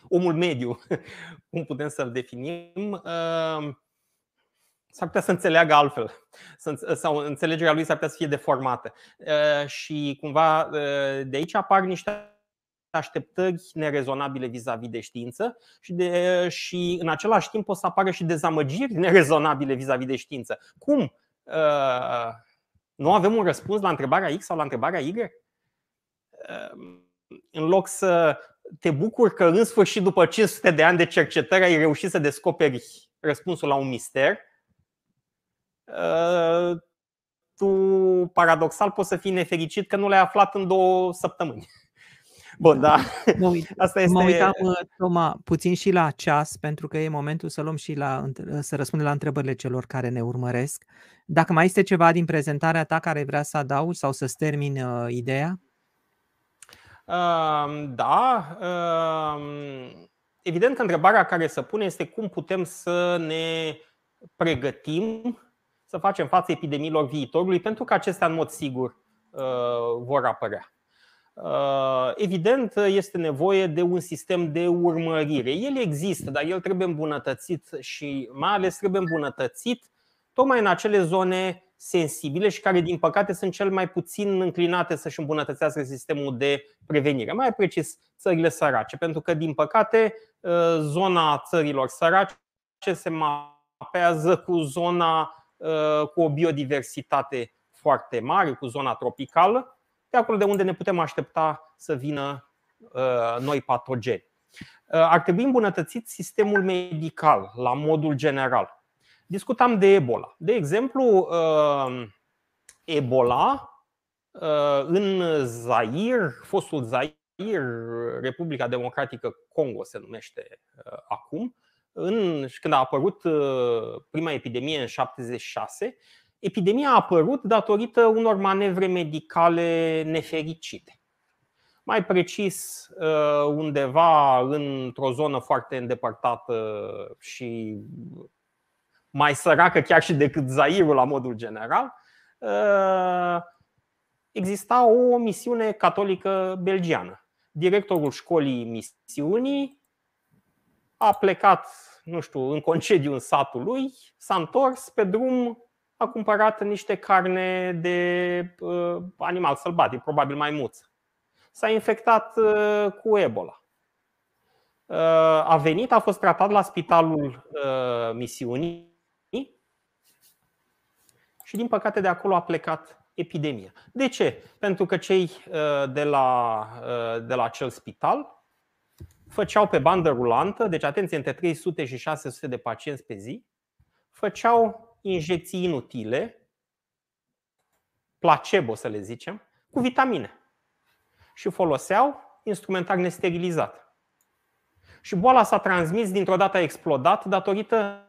omul mediu, cum putem să-l definim, uh, s-ar putea să înțeleagă altfel sau înțelegerea lui s-ar putea să fie deformată. Și cumva de aici apar niște așteptări nerezonabile vis-a-vis de știință și, de, și în același timp o să apară și dezamăgiri nerezonabile vis-a-vis de știință. Cum? Nu avem un răspuns la întrebarea X sau la întrebarea Y? În loc să te bucuri că în sfârșit după 500 de ani de cercetări ai reușit să descoperi răspunsul la un mister, Uh, tu paradoxal poți să fii nefericit că nu le-ai aflat în două săptămâni. Bun, da. Mă, uit, Asta este... mă uitam, uh, Toma, puțin și la ceas, pentru că e momentul să luăm și la, să răspundem la întrebările celor care ne urmăresc. Dacă mai este ceva din prezentarea ta care vrea să adaugi sau să-ți termin uh, ideea? Uh, da. Uh, evident că întrebarea care se pune este cum putem să ne pregătim să facem față epidemiilor viitorului, pentru că acestea, în mod sigur, vor apărea. Evident, este nevoie de un sistem de urmărire. El există, dar el trebuie îmbunătățit și mai ales trebuie îmbunătățit tocmai în acele zone sensibile și care, din păcate, sunt cel mai puțin înclinate să-și îmbunătățească sistemul de prevenire. Mai precis, țările sărace, pentru că, din păcate, ă, zona țărilor sărace se mapează cu zona ă, cu o biodiversitate foarte mare, cu zona tropicală, de acolo de unde ne putem aștepta să vină ă, noi patogeni. Ar trebui îmbunătățit sistemul medical la modul general discutam de Ebola. De exemplu, uh, Ebola uh, în Zaire, fostul Zaire, Republica Democratică Congo se numește uh, acum, în, când a apărut prima epidemie în 76, epidemia a apărut datorită unor manevre medicale nefericite. Mai precis, undeva într-o zonă foarte îndepărtată și mai săracă chiar și decât Zairul la modul general, uh, exista o misiune catolică belgiană. Directorul școlii misiunii a plecat, nu știu, în concediu în satul lui, s-a întors pe drum, a cumpărat niște carne de uh, animal sălbatic, probabil maimuță. S-a infectat uh, cu Ebola. Uh, a venit, a fost tratat la spitalul uh, misiunii și din păcate de acolo a plecat epidemia. De ce? Pentru că cei uh, de la, uh, de la acel spital făceau pe bandă rulantă, deci atenție, între 300 și 600 de pacienți pe zi, făceau injecții inutile, placebo să le zicem, cu vitamine și foloseau instrumentar nesterilizat. Și boala s-a transmis, dintr-o dată a explodat datorită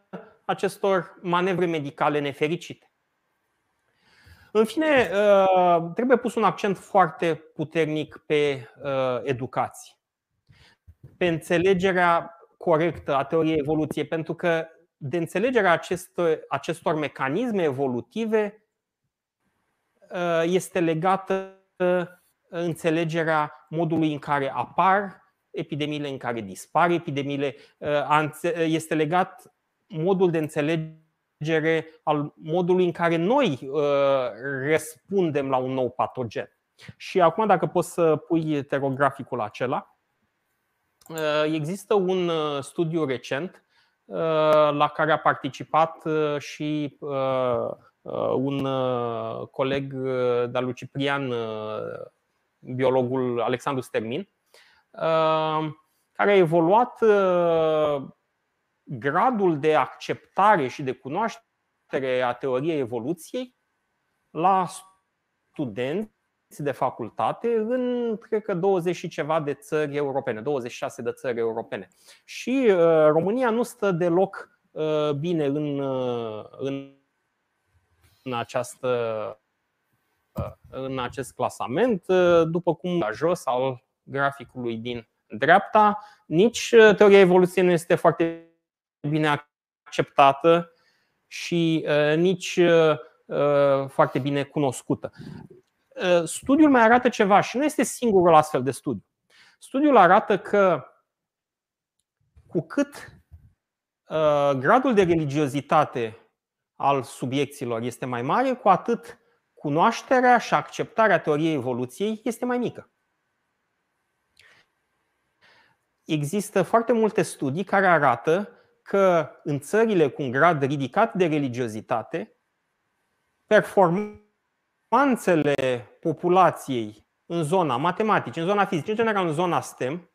acestor manevre medicale nefericite. În fine, uh, trebuie pus un accent foarte puternic pe uh, educație, pe înțelegerea corectă a teoriei evoluției, pentru că de înțelegerea acestor, acestor mecanisme evolutive uh, este legată înțelegerea modului în care apar epidemiile, în care dispar epidemiile, este legat modul de înțelegere înțelegere al modului în care noi uh, răspundem la un nou patogen. Și acum, dacă poți să pui terograficul acela, uh, există un uh, studiu recent la care a participat și un coleg de lui Ciprian, biologul Alexandru Stermin, care a evoluat gradul de acceptare și de cunoaștere a teoriei evoluției la studenți de facultate în, cred că, 20 și ceva de țări europene, 26 de țări europene. Și uh, România nu stă deloc uh, bine în, uh, în, în această uh, în acest clasament, uh, după cum la jos al graficului din dreapta, nici uh, teoria evoluției nu este foarte bine acceptată și uh, nici uh, uh, foarte bine cunoscută. Studiul mai arată ceva și nu este singurul astfel de studiu. Studiul arată că cu cât gradul de religiozitate al subiecților este mai mare, cu atât cunoașterea și acceptarea teoriei evoluției este mai mică. Există foarte multe studii care arată că în țările cu un grad ridicat de religiozitate, performanțele populației în zona matematică, în zona fizică, în general în zona STEM,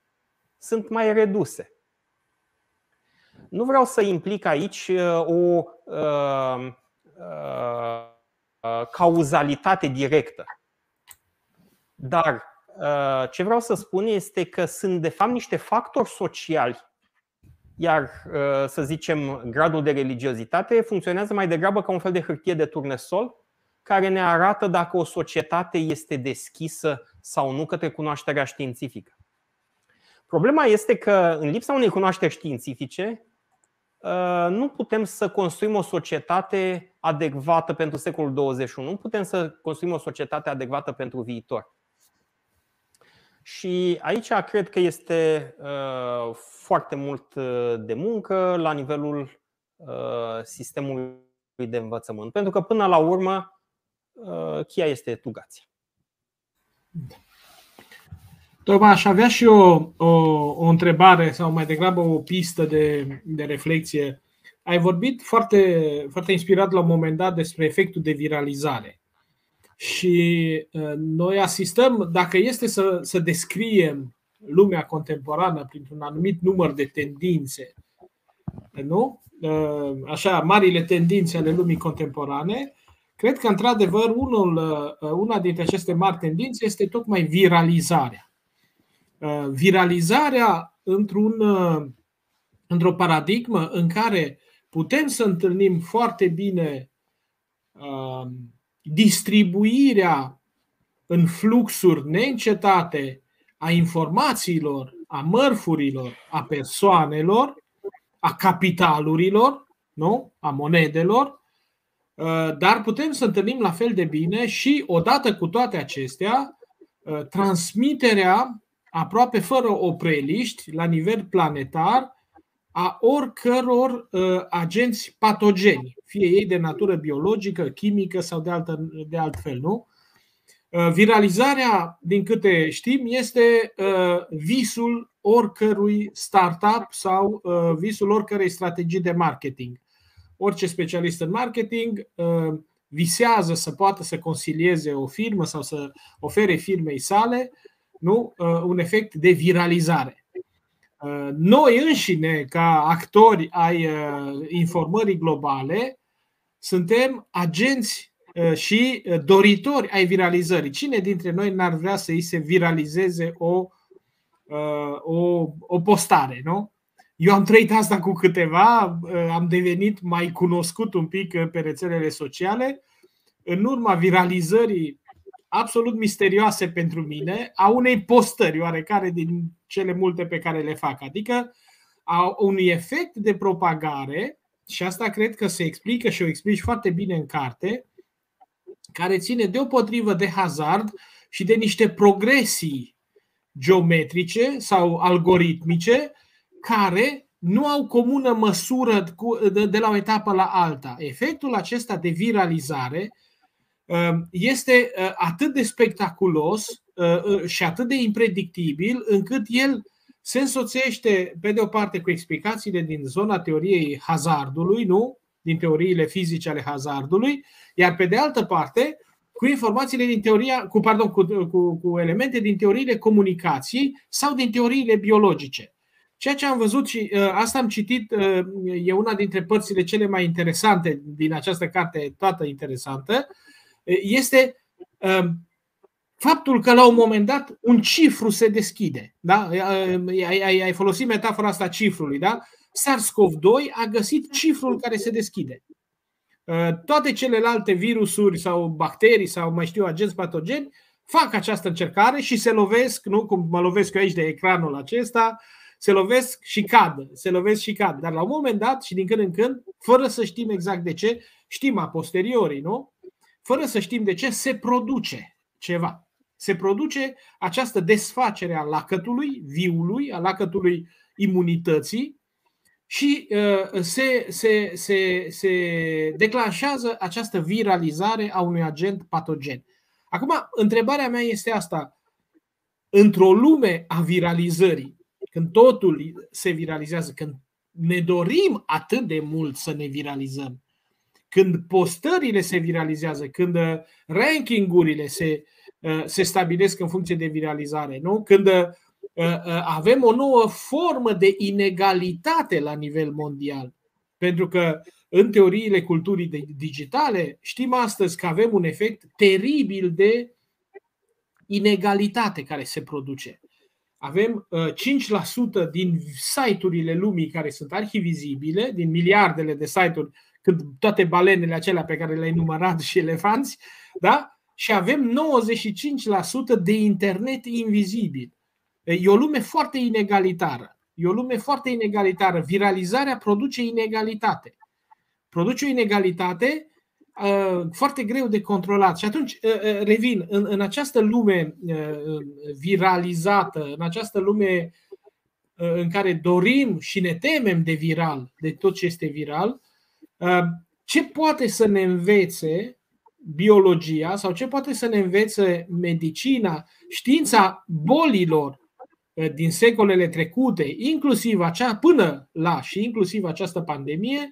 sunt mai reduse. Nu vreau să implic aici uh, o uh, uh, cauzalitate directă. Dar uh, ce vreau să spun este că sunt de fapt niște factori sociali iar, uh, să zicem, gradul de religiozitate funcționează mai degrabă ca un fel de hârtie de turnesol care ne arată dacă o societate este deschisă sau nu către cunoașterea științifică. Problema este că, în lipsa unei cunoașteri științifice, nu putem să construim o societate adecvată pentru secolul 21, nu putem să construim o societate adecvată pentru viitor. Și aici cred că este foarte mult de muncă la nivelul sistemului de învățământ. Pentru că până la urmă cheia este educația. Tocmai aș avea și o, o, o întrebare sau mai degrabă o pistă de, de reflexie. Ai vorbit foarte, foarte inspirat la un moment dat despre efectul de viralizare. Și uh, noi asistăm, dacă este să, să descriem lumea contemporană printr-un anumit număr de tendințe, nu? Uh, așa, marile tendințe ale lumii contemporane, cred că, într-adevăr, unul, uh, una dintre aceste mari tendințe este tocmai viralizarea. Viralizarea într-un, într-o paradigmă în care putem să întâlnim foarte bine distribuirea în fluxuri neîncetate a informațiilor, a mărfurilor, a persoanelor, a capitalurilor, nu? a monedelor, uh, dar putem să întâlnim la fel de bine și, odată cu toate acestea, uh, transmiterea aproape fără opreliști la nivel planetar a oricăror uh, agenți patogeni, fie ei de natură biologică, chimică sau de, altă, de alt fel. Nu? Uh, viralizarea, din câte știm, este uh, visul oricărui startup sau uh, visul oricărei strategii de marketing. Orice specialist în marketing uh, visează să poată să consilieze o firmă sau să ofere firmei sale nu? Uh, un efect de viralizare. Uh, noi înșine, ca actori ai uh, informării globale, suntem agenți uh, și doritori ai viralizării. Cine dintre noi n-ar vrea să îi se viralizeze o, o, o postare, nu? Eu am trăit asta cu câteva, am devenit mai cunoscut un pic pe rețelele sociale. În urma viralizării absolut misterioase pentru mine a unei postări oarecare din cele multe pe care le fac. Adică a unui efect de propagare, și asta cred că se explică și o explici foarte bine în carte, care ține deopotrivă de hazard și de niște progresii geometrice sau algoritmice care nu au comună măsură de la o etapă la alta. Efectul acesta de viralizare Ehm, este eh, atât de spectaculos eh, eh, și atât de impredictibil încât el se însoțește, pe de o parte, cu explicațiile din zona teoriei hazardului, nu? din teoriile fizice ale hazardului, iar pe de altă parte, cu informațiile din teoria, cu, pardon, cu, cu, cu elemente din teoriile comunicației sau din teoriile biologice. Ceea ce am văzut și uh, asta am citit, uh, e una dintre părțile cele mai interesante din această carte, toată interesantă, este um, faptul că la un moment dat un cifru se deschide. Da? Ai, ai, ai folosit metafora asta cifrului. Da? SARS-CoV-2 a găsit cifrul care se deschide. Uh, toate celelalte virusuri sau bacterii sau mai știu agenți patogeni fac această încercare și se lovesc, nu cum mă lovesc eu aici de ecranul acesta, se lovesc și cad, se lovesc și cad. Dar la un moment dat și din când în când, fără să știm exact de ce, știm a posteriori, nu? fără să știm de ce, se produce ceva. Se produce această desfacere a lacătului, viului, a lacătului imunității și uh, se, se, se, se declanșează această viralizare a unui agent patogen. Acum, întrebarea mea este asta. Într-o lume a viralizării, când totul se viralizează, când ne dorim atât de mult să ne viralizăm, când postările se viralizează, când uh, rankingurile se, uh, se stabilesc în funcție de viralizare, nu? când uh, avem o nouă formă de inegalitate la nivel mondial. Pentru că în teoriile culturii digitale știm astăzi că avem un efect teribil de inegalitate care se produce. Avem 5% din site-urile lumii care sunt arhivizibile, din miliardele de site-uri când toate balenele acelea pe care le-ai numărat și elefanți, da? și avem 95% de internet invizibil. E o lume foarte inegalitară. E o lume foarte inegalitară. Viralizarea produce inegalitate. Produce o inegalitate uh, foarte greu de controlat. Și atunci, uh, uh, revin, în, în această lume viralizată, în această lume în care dorim și ne temem de viral, de tot ce este viral, ce poate să ne învețe biologia sau ce poate să ne învețe medicina, știința bolilor eh, din secolele trecute, inclusiv acea până la și inclusiv această pandemie,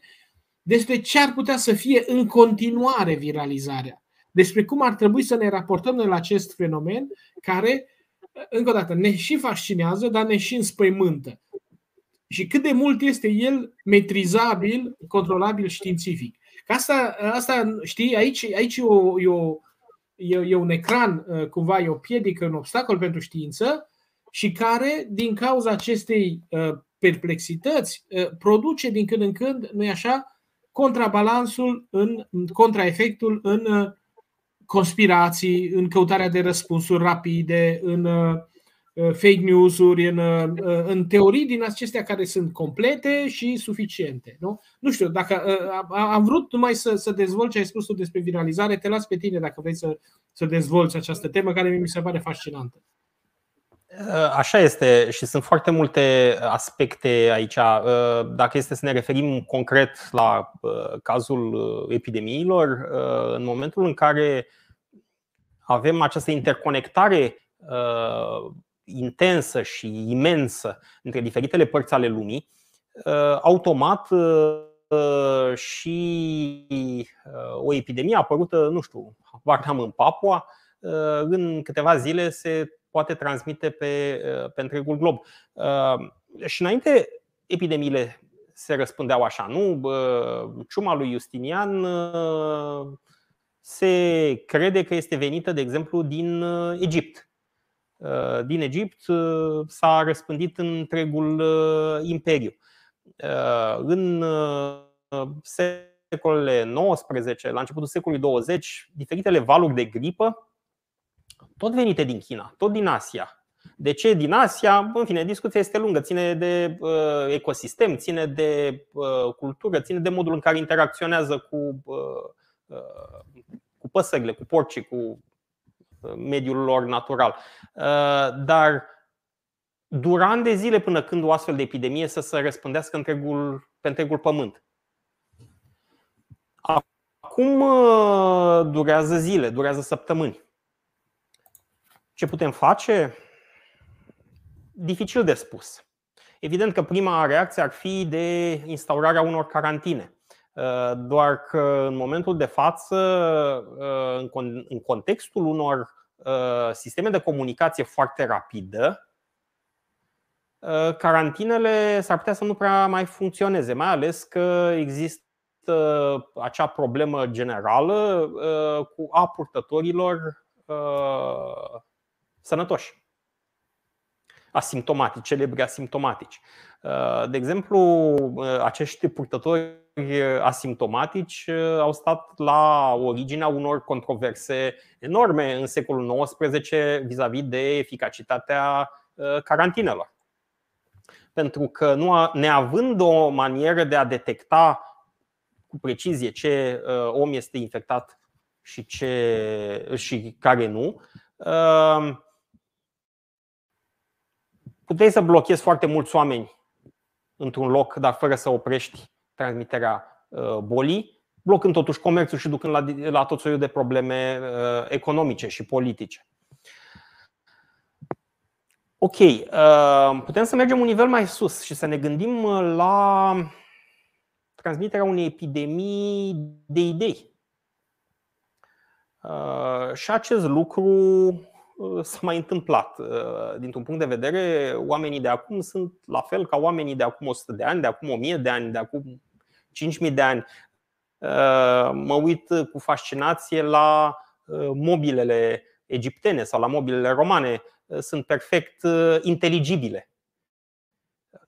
despre ce ar putea să fie în continuare viralizarea, despre cum ar trebui să ne raportăm la acest fenomen care, eh, încă o dată, ne și fascinează, dar ne și înspăimântă. Și cât de mult este el metrizabil, controlabil științific. Că asta, asta știi, aici, aici e, o, e, o, e, e un ecran, uh, cumva e o piedică, un obstacol pentru știință și care, din cauza acestei uh, perplexități, uh, produce din când în când, nu-i așa, contrabalansul, în, contraefectul în conspirații, în căutarea de răspunsuri rapide, în Uh, fake news-uri, în, uh, uh, în teorii din acestea care sunt complete și suficiente. Nu, nu știu, dacă am vrut numai să, să dezvolt ce ai spus tu despre viralizare, te las pe tine dacă vrei să, să dezvolți această temă care mi se pare fascinantă. Așa este și sunt foarte multe aspecte aici. Dacă este să ne referim concret la cazul epidemiilor, în momentul în care avem această interconectare intensă și imensă între diferitele părți ale lumii, uh, automat uh, și uh, o epidemie apărută, nu știu, Varnam în Papua, în câteva zile se poate transmite pe, pe întregul glob. Și înainte epidemiile se răspundeau așa, nu? Ciuma lui Justinian se crede că este venită, de exemplu, din Egipt. Uh, din Egipt uh, s-a răspândit în întregul uh, imperiu. În secolele 19, la începutul secolului 20, diferitele valuri de gripă, tot venite din China, tot din Asia. De ce din Asia? În fine, discuția este lungă, ține de uh, ecosistem, ține de uh, cultură, ține de modul în care interacționează cu, uh, cu păsările, cu porcii, cu mediul lor natural. Uh, dar dura ani de zile până când o astfel de epidemie să se răspândească întregul, pe întregul pământ. Acum uh, durează zile, durează săptămâni. Ce putem face? Dificil de spus. Evident că prima reacție ar fi de instaurarea unor carantine. Uh, doar că în momentul de față, uh, în contextul unor uh, sisteme de comunicație foarte rapidă, carantinele s-ar putea să nu prea mai funcționeze, mai ales că există acea problemă generală cu a purtătorilor sănătoși, asimptomatici, celebri asimptomatici. De exemplu, acești purtători asimptomatici uh, au stat la originea unor controverse enorme în secolul XIX vis-a-vis de eficacitatea uh, carantinelor. Pentru că nu neavând o manieră de a detecta cu precizie ce uh, om este infectat și, ce, și care nu, puteai să blochezi foarte mulți oameni într-un loc, dar fără să oprești transmiterea uh, bolii, blocând totuși comerțul și ducând la, la tot soiul de probleme uh, economice și politice. Ok, uh, putem să mergem un nivel mai sus și să ne gândim la transmiterea unei epidemii de idei. Și acest lucru s-a mai întâmplat. Dintr-un punct de vedere, oamenii de acum sunt la fel ca oamenii de acum 100 de ani, de acum 1000 de ani, de acum 5000 de ani. Uh, mă uit cu fascinație la uh, mobilele egiptene sau la mobilele romane. Uh, sunt perfect inteligibile.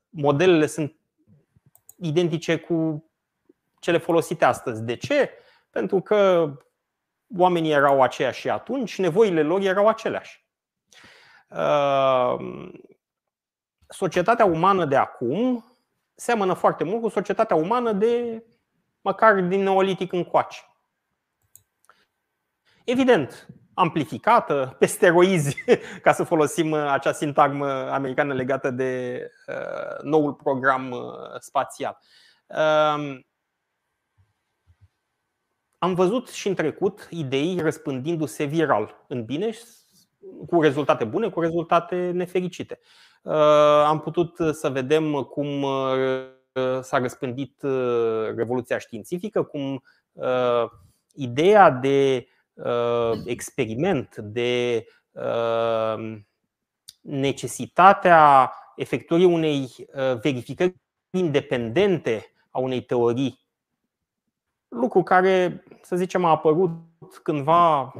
Modelele sunt identice cu cele folosite astăzi. De ce? Pentru că oamenii erau aceiași și atunci, nevoile lor erau aceleași. societatea umană de acum seamănă foarte mult cu societatea umană de măcar din neolitic încoace. Evident, amplificată, pe steroizi, ca să folosim acea sintagmă americană legată de uh, noul program uh, spațial. Uh, am văzut și în trecut idei răspândindu-se viral în bine, cu rezultate bune, cu rezultate nefericite. Uh, am putut să vedem cum uh, s-a răspândit uh, revoluția științifică, cum ideea de experiment, de necesitatea efectuării unei verificări independente a unei teorii, lucru care, să zicem, a apărut cândva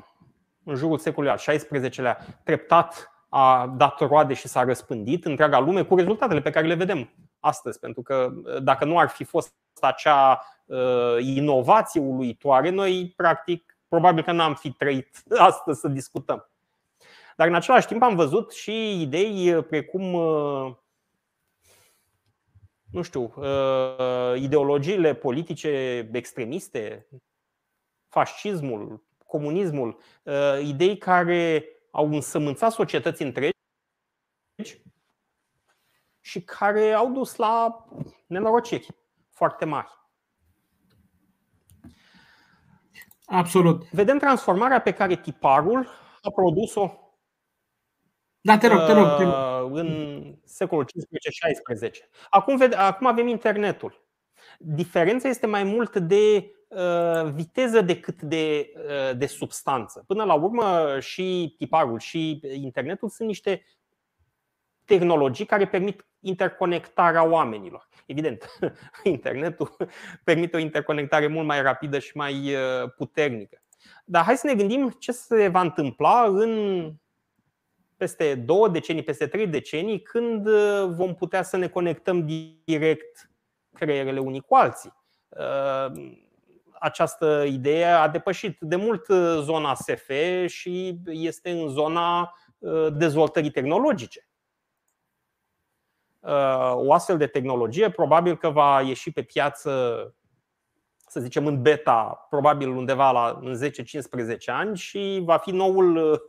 în jurul secolului al XVI-lea, treptat a dat roade și s-a răspândit întreaga lume cu rezultatele pe care le vedem astăzi. Pentru că dacă nu ar fi fost acea uh, inovație uluitoare, noi, practic, probabil că n-am fi trăit astăzi să discutăm. Dar în același timp am văzut și idei precum, uh, nu știu, uh, ideologiile politice extremiste, fascismul, comunismul, uh, idei care au însămânțat societăți întregi și care au dus la nenorociri foarte mari. Absolut. Vedem transformarea pe care tiparul a produs-o da, te rog, te rog, te rog. Uh, în secolul 15-16. Acum, acum avem internetul. Diferența este mai mult de Uh, viteză decât de, uh, de substanță. Până la urmă, și tiparul și internetul sunt niște tehnologii care permit interconectarea oamenilor. Evident, internetul permite o interconectare mult mai rapidă și mai uh, puternică. Dar hai să ne gândim ce se va întâmpla în peste două decenii, peste trei decenii, când vom putea să ne conectăm direct creierele unii cu alții această idee a depășit de mult uh, zona SF și este în zona uh, dezvoltării tehnologice. Uh, o astfel de tehnologie probabil că va ieși pe piață, să zicem în beta, probabil undeva la în 10-15 ani și va fi noul,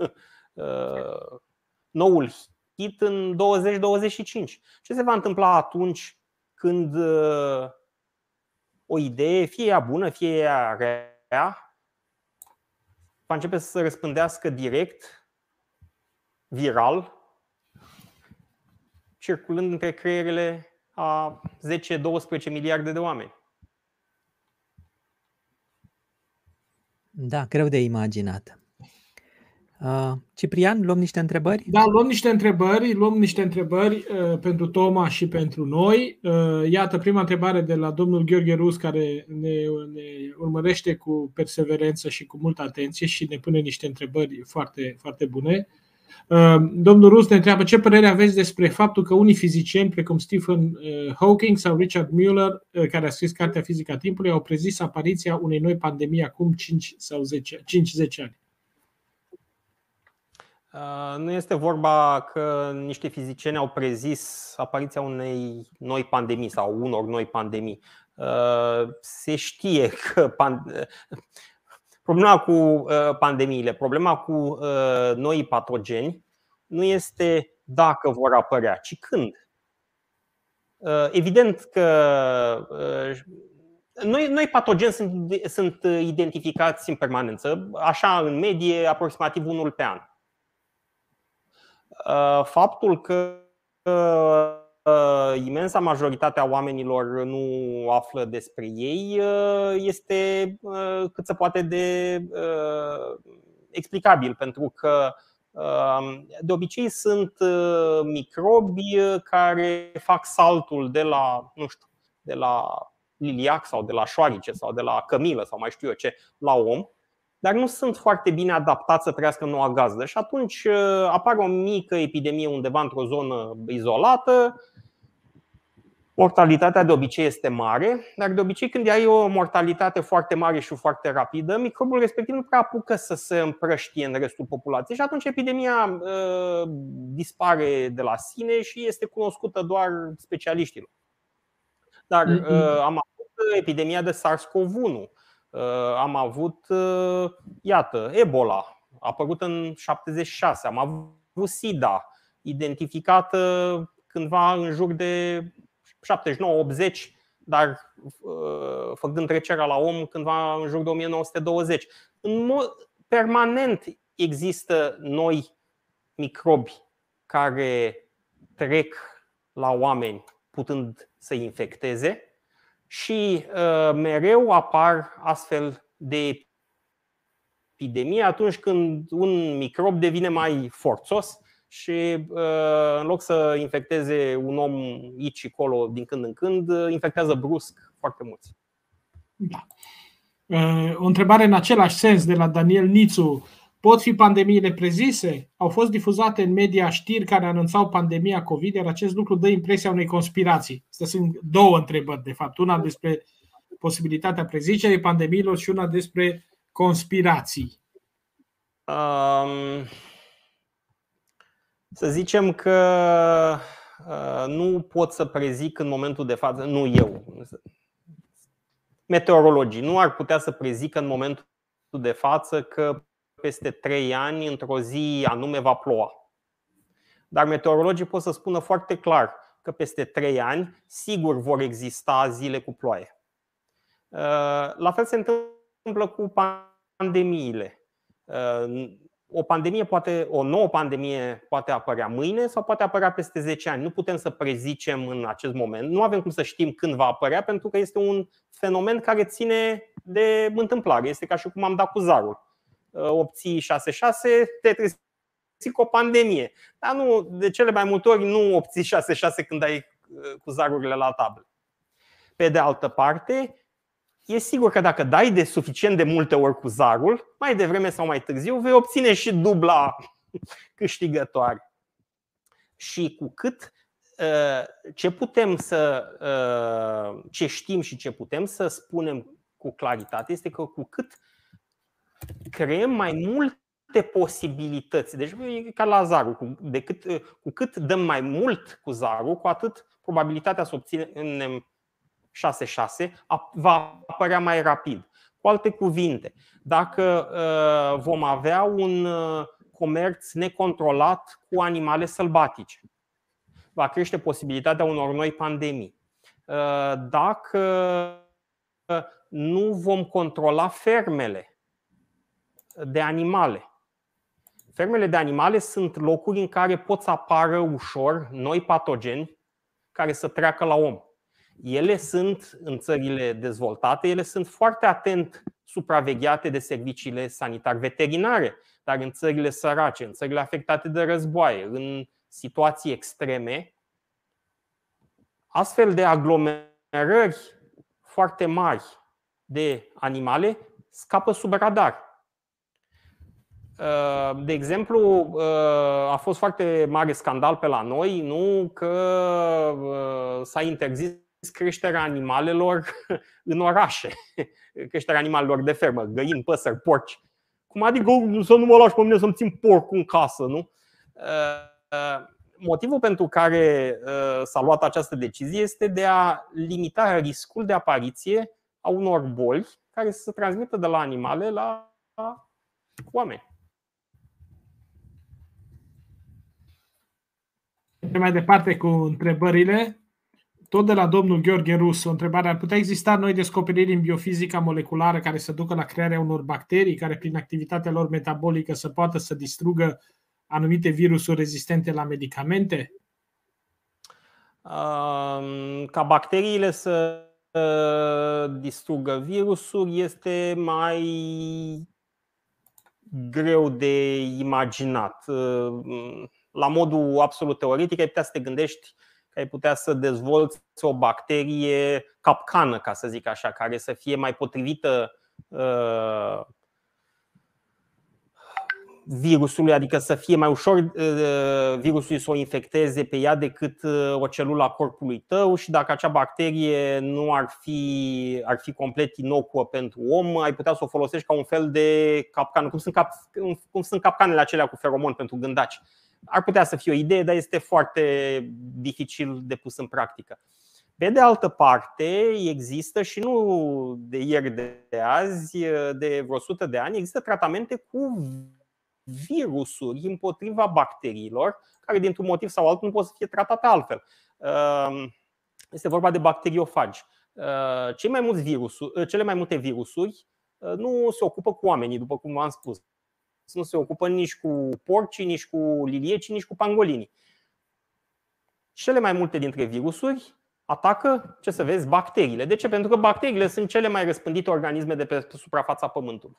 noul hit în 2025. Ce se va întâmpla atunci când o idee, fie ea bună, fie ea rea, va începe să se răspândească direct, viral, circulând între creierele a 10-12 miliarde de oameni. Da, greu de imaginat. Uh, Ciprian, luăm niște întrebări? Da, luăm niște întrebări, luăm niște întrebări uh, pentru Toma și pentru noi. Uh, iată, prima întrebare de la domnul Gheorghe Rus, care ne, ne urmărește cu perseverență și cu multă atenție și ne pune niște întrebări foarte, foarte bune. Uh, domnul Rus ne întreabă ce părere aveți despre faptul că unii fizicieni, precum Stephen uh, Hawking sau Richard Mueller, uh, care a scris Cartea Fizica Timpului, au prezis apariția unei noi pandemii acum 5 sau 10, 5-10 ani. Uh, nu este vorba că niște fizicieni au prezis apariția unei noi pandemii sau unor noi pandemii. Uh, se știe că problema cu uh, pandemiile, problema cu noi patogeni nu este dacă vor apărea, ci când. Evident că noi, noi patogeni sunt, sunt identificați în permanență, așa în medie aproximativ unul pe an. Uh, faptul că uh, imensa majoritate a oamenilor nu află despre ei uh, este cât se poate de explicabil, pentru că de obicei sunt microbi care fac saltul de la, nu știu, de la liliac sau de la șoarice sau de la cămilă sau mai știu eu ce, la om dar nu sunt foarte bine adaptați să trăiască în noua gazdă. Și atunci uh, apare o mică epidemie undeva într-o zonă izolată, Mortalitatea de obicei este mare, dar de obicei când ai o mortalitate foarte mare și foarte rapidă, microbul respectiv nu prea apucă să se împrăștie în restul populației și atunci epidemia uh, dispare de la sine și este cunoscută doar specialiștilor. Dar uh, am avut epidemia de SARS-CoV-1, uh, am avut, uh, iată, Ebola, a apărut în 76, am avut SIDA, identificată cândva în jur de 79-80, dar uh, făcând trecerea la om cândva în jur de 1920. În mod permanent există noi microbi care trec la oameni putând să infecteze și uh, mereu apar astfel de epidemie atunci când un microb devine mai forțos și uh, în loc să infecteze un om aici și acolo din când în când, uh, infectează brusc foarte mulți. Da. Uh, o întrebare în același sens de la Daniel Nițu. Pot fi pandemiile prezise? Au fost difuzate în media știri care anunțau pandemia COVID, iar acest lucru dă impresia unei conspirații. Astea sunt două întrebări, de fapt. Una despre posibilitatea prezicerii pandemiilor și una despre conspirații. Um, să zicem că uh, nu pot să prezic în momentul de față, nu eu, meteorologii nu ar putea să prezică în momentul de față că peste trei ani, într-o zi anume, va ploua. Dar meteorologii pot să spună foarte clar că peste trei ani, sigur vor exista zile cu ploaie. Uh, la fel se întâmplă cu pandemiile. Uh, o pandemie poate, o nouă pandemie poate apărea mâine sau poate apărea peste 10 ani. Nu putem să prezicem în acest moment. Nu avem cum să știm când va apărea pentru că este un fenomen care ține de întâmplare. Este ca și cum am dat cu zarul. Uh, obții 6-6, te trezi cu o pandemie. Dar nu, de cele mai multe ori nu obții 6-6 când ai uh, cu zarurile la tablă. Pe de altă parte, e sigur că dacă dai de suficient de multe ori cu zarul, mai devreme sau mai târziu vei obține și dubla câștigătoare. Și cu cât uh, ce putem să uh, ce știm și ce putem să spunem cu claritate este că cu cât creăm mai multe posibilități. Deci e ca la zarul. Cu, decât, uh, cu cât dăm mai mult cu zarul, cu atât probabilitatea să obținem 6-6 va apărea mai rapid. Cu alte cuvinte, dacă uh, vom avea un uh, comerț necontrolat cu animale sălbatice, va crește posibilitatea unor noi pandemii. Uh, dacă nu vom controla fermele de animale, Fermele de animale sunt locuri în care pot să apară ușor noi patogeni care să treacă la om. Ele sunt, în țările dezvoltate, ele sunt foarte atent supravegheate de serviciile sanitar-veterinare, dar în țările sărace, în țările afectate de războaie, în situații extreme, astfel de aglomerări foarte mari de animale scapă sub radar. De exemplu, a fost foarte mare scandal pe la noi, nu că s-a interzis creșterea animalelor în orașe, creșterea animalelor de fermă, găini, păsări, porci. Cum adică să nu mă lași pe mine să-mi țin porcul în casă, nu? Motivul pentru care s-a luat această decizie este de a limita riscul de apariție a unor boli care să se transmită de la animale la oameni. Mai departe cu întrebările tot de la domnul Gheorghe Rus, o întrebare. Ar putea exista noi descoperiri în biofizica moleculară care să ducă la crearea unor bacterii care prin activitatea lor metabolică să poată să distrugă anumite virusuri rezistente la medicamente? Ca bacteriile să uh, distrugă virusuri este mai greu de imaginat. Uh, la modul absolut teoretic, ai putea să te gândești ai putea să dezvolți o bacterie capcană, ca să zic așa, care să fie mai potrivită uh, virusului, adică să fie mai ușor uh, virusul să o infecteze pe ea decât uh, o celulă a corpului tău și dacă acea bacterie nu ar fi, ar fi complet inocuă pentru om, ai putea să o folosești ca un fel de capcană, cum sunt, cap, cum sunt capcanele acelea cu feromon pentru gândaci. Ar putea să fie o idee, dar este foarte dificil de pus în practică. Pe de altă parte, există și nu de ieri de azi, de vreo 100 de ani, există tratamente cu virusuri împotriva bacteriilor, care dintr-un motiv sau altul nu pot să fie tratate altfel. Ehm, este vorba de bacteriofagi. Ehm, cei mai mulți virusuri, cele mai multe virusuri ehm, nu se ocupă cu oamenii, după cum v-am spus. Nu se ocupă nici cu porci, nici cu lilieci, nici cu pangolinii. Cele mai multe dintre virusuri atacă, ce să vezi, bacteriile. De ce? Pentru că bacteriile sunt cele mai răspândite organisme de pe suprafața Pământului.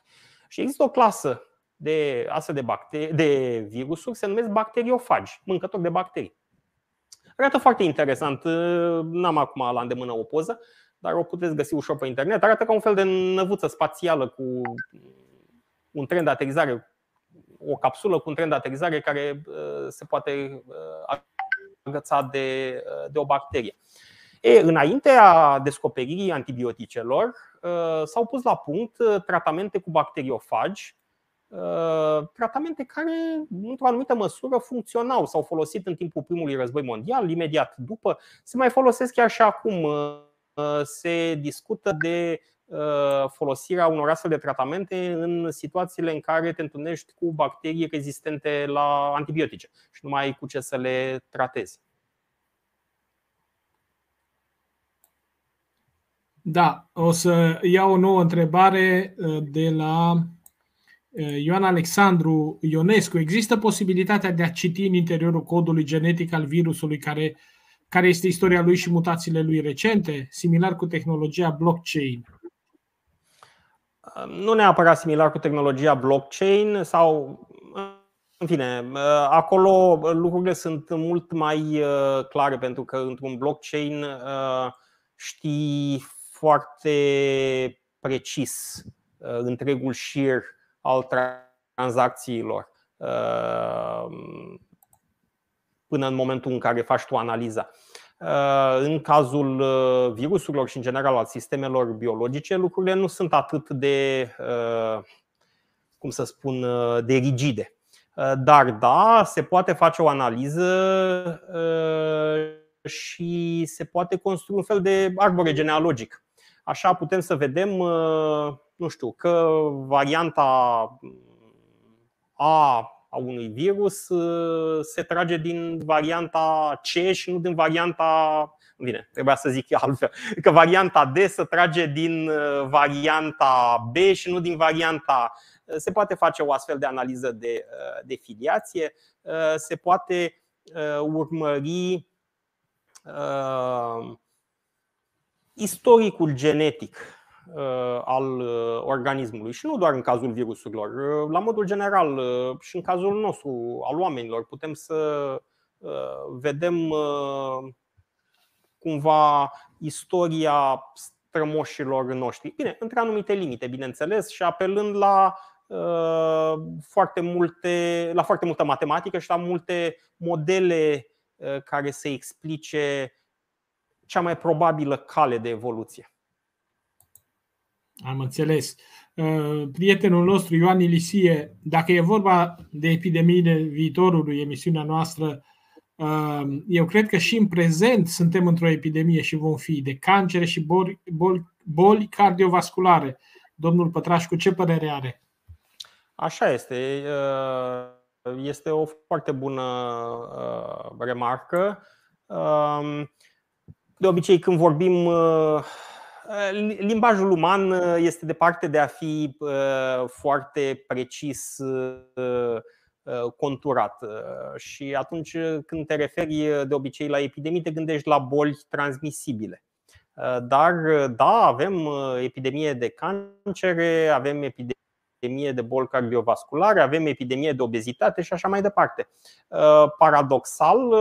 Și există o clasă de astfel de, bacteri, de virusuri, se numesc bacteriofagi, mâncători de bacterii. Arată foarte interesant, n-am acum la îndemână o poză, dar o puteți găsi ușor pe internet. Arată ca un fel de năvuță spațială cu un tren de aterizare, o capsulă cu un tren de aterizare care se poate agăța de, de o bacterie. E, înaintea descoperirii antibioticelor, uh, s-au pus la punct uh, tratamente cu bacteriofagi, uh, tratamente care, într-o anumită măsură, funcționau, s-au folosit în timpul primului război mondial, imediat după, se mai folosesc chiar și acum. Se discută de folosirea unor astfel de tratamente în situațiile în care te întâlnești cu bacterii rezistente la antibiotice și nu mai ai cu ce să le tratezi. Da, o să iau o nouă întrebare uh, de la uh, Ioan Alexandru Ionescu. Există posibilitatea de a citi în interiorul codului genetic al virusului care, care este istoria lui și mutațiile lui recente, similar cu tehnologia blockchain? Uh, nu neapărat similar cu tehnologia blockchain sau în fine, acolo lucrurile sunt mult mai clare pentru că într-un blockchain știi foarte precis uh, întregul șir al tranzacțiilor uh, până în momentul în care faci tu analiza. Uh, în cazul virusurilor și în general al sistemelor biologice, lucrurile nu sunt atât de, cum să spun, de rigide. Dar da, se poate face o analiză și se poate construi un fel de arbore genealogic Așa putem să vedem, uh, nu știu, că varianta A a unui virus uh, se trage din varianta C și nu din varianta. Bine, trebuia să zic altfel. Că varianta D se trage din uh, varianta B și nu din varianta. Se poate face o astfel de analiză de, de filiație, se poate urmări istoricul genetic uh, al uh, organismului și nu doar în cazul virusurilor, uh, la modul general și în cazul nostru al oamenilor putem să vedem cumva istoria strămoșilor noștri. Bine, între anumite limite, bineînțeles, și apelând la foarte multe, la foarte multă matematică și la multe modele care să explice cea mai probabilă cale de evoluție. Am înțeles. Uh, prietenul nostru, Ioan Ilisie, dacă e vorba de epidemiile viitorului, emisiunea noastră, uh, eu cred că și în prezent suntem într-o epidemie și vom fi de cancere și boli, boli, boli cardiovasculare. Domnul Pătrașcu, ce părere are? Așa este. Uh, este o foarte bună remarcă de obicei când vorbim uh, limbajul uman uh, este departe de a fi uh, foarte precis conturat. Și atunci când te referi de obicei la epidemii, te gândești la boli transmisibile. Dar da, avem epidemie de cancere, avem epidemie de boli cardiovasculare, avem epidemie de obezitate și așa mai departe. Paradoxal,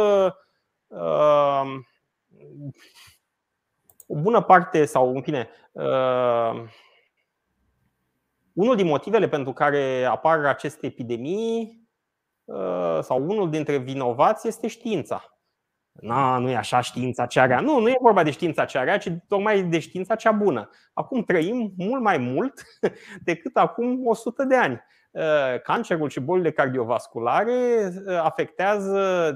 o bună parte sau în fine uh, unul din motivele pentru care apar aceste epidemii sau unul dintre vinovați este știința. Na, nu e așa știința cea rea. Nu, nu e vorba de știința cea rea, ci tocmai de știința cea bună. Acum trăim mult mai mult decât acum 100 de ani. Cancerul și bolile cardiovasculare afectează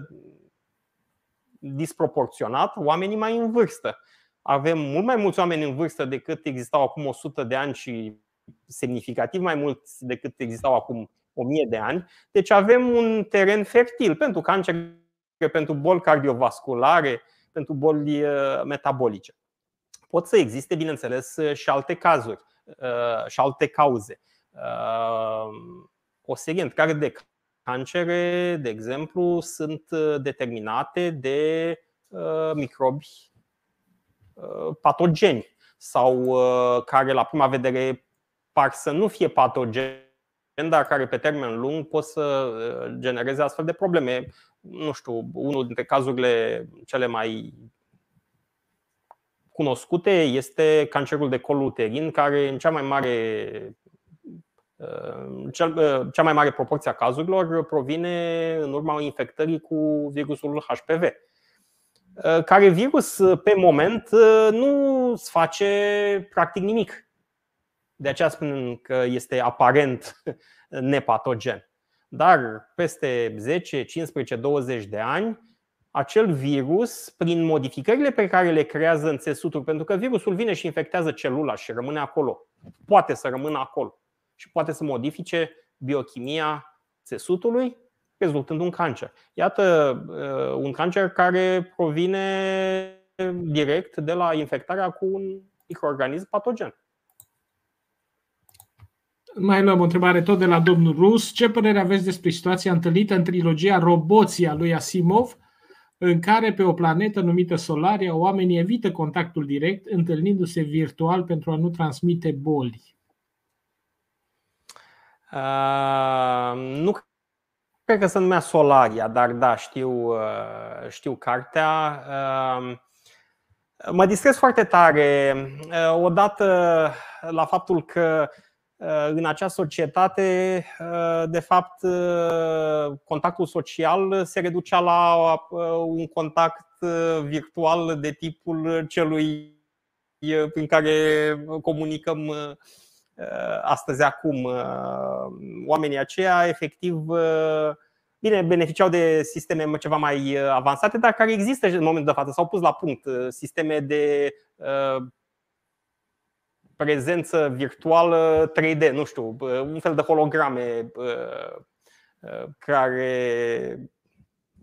disproporționat oamenii mai în vârstă. Avem mult mai mulți oameni în vârstă decât existau acum 100 de ani și semnificativ mai mulți decât existau acum 1000 de ani. Deci avem un teren fertil pentru cancer, pentru boli cardiovasculare, pentru boli uh, metabolice. Pot să existe, bineînțeles, și alte cazuri uh, și alte cauze. Uh, o serie întreagă de cancere, de exemplu, sunt determinate de microbi patogeni sau care la prima vedere par să nu fie patogeni, dar care pe termen lung pot să genereze astfel de probleme. Nu știu, unul dintre cazurile cele mai cunoscute este cancerul de col uterin, care în cea mai mare cea mai mare proporție a cazurilor provine în urma infectării cu virusul HPV. Care virus pe moment nu îți face practic nimic. De aceea spun că este aparent nepatogen. Dar peste 10, 15, 20 de ani, acel virus, prin modificările pe care le creează în țesuturi, pentru că virusul vine și infectează celula și rămâne acolo, poate să rămână acolo și poate să modifice biochimia țesutului, rezultând un cancer. Iată uh, un cancer care provine direct de la infectarea cu un microorganism patogen. Mai luăm o întrebare tot de la domnul Rus. Ce părere aveți despre situația întâlnită în trilogia Roboția lui Asimov, în care pe o planetă numită Solaria oamenii evită contactul direct, întâlnindu-se virtual pentru a nu transmite boli? Uh, nu cred că se numea Solaria, dar da, știu, uh, știu cartea. Uh, mă distrez foarte tare uh, odată la faptul că în acea societate, de fapt, contactul social se reducea la un contact virtual de tipul celui prin care comunicăm astăzi acum. Oamenii aceia, efectiv, bine, beneficiau de sisteme ceva mai avansate, dar care există în momentul de față. S-au pus la punct sisteme de prezență virtuală 3D, nu știu, un fel de holograme care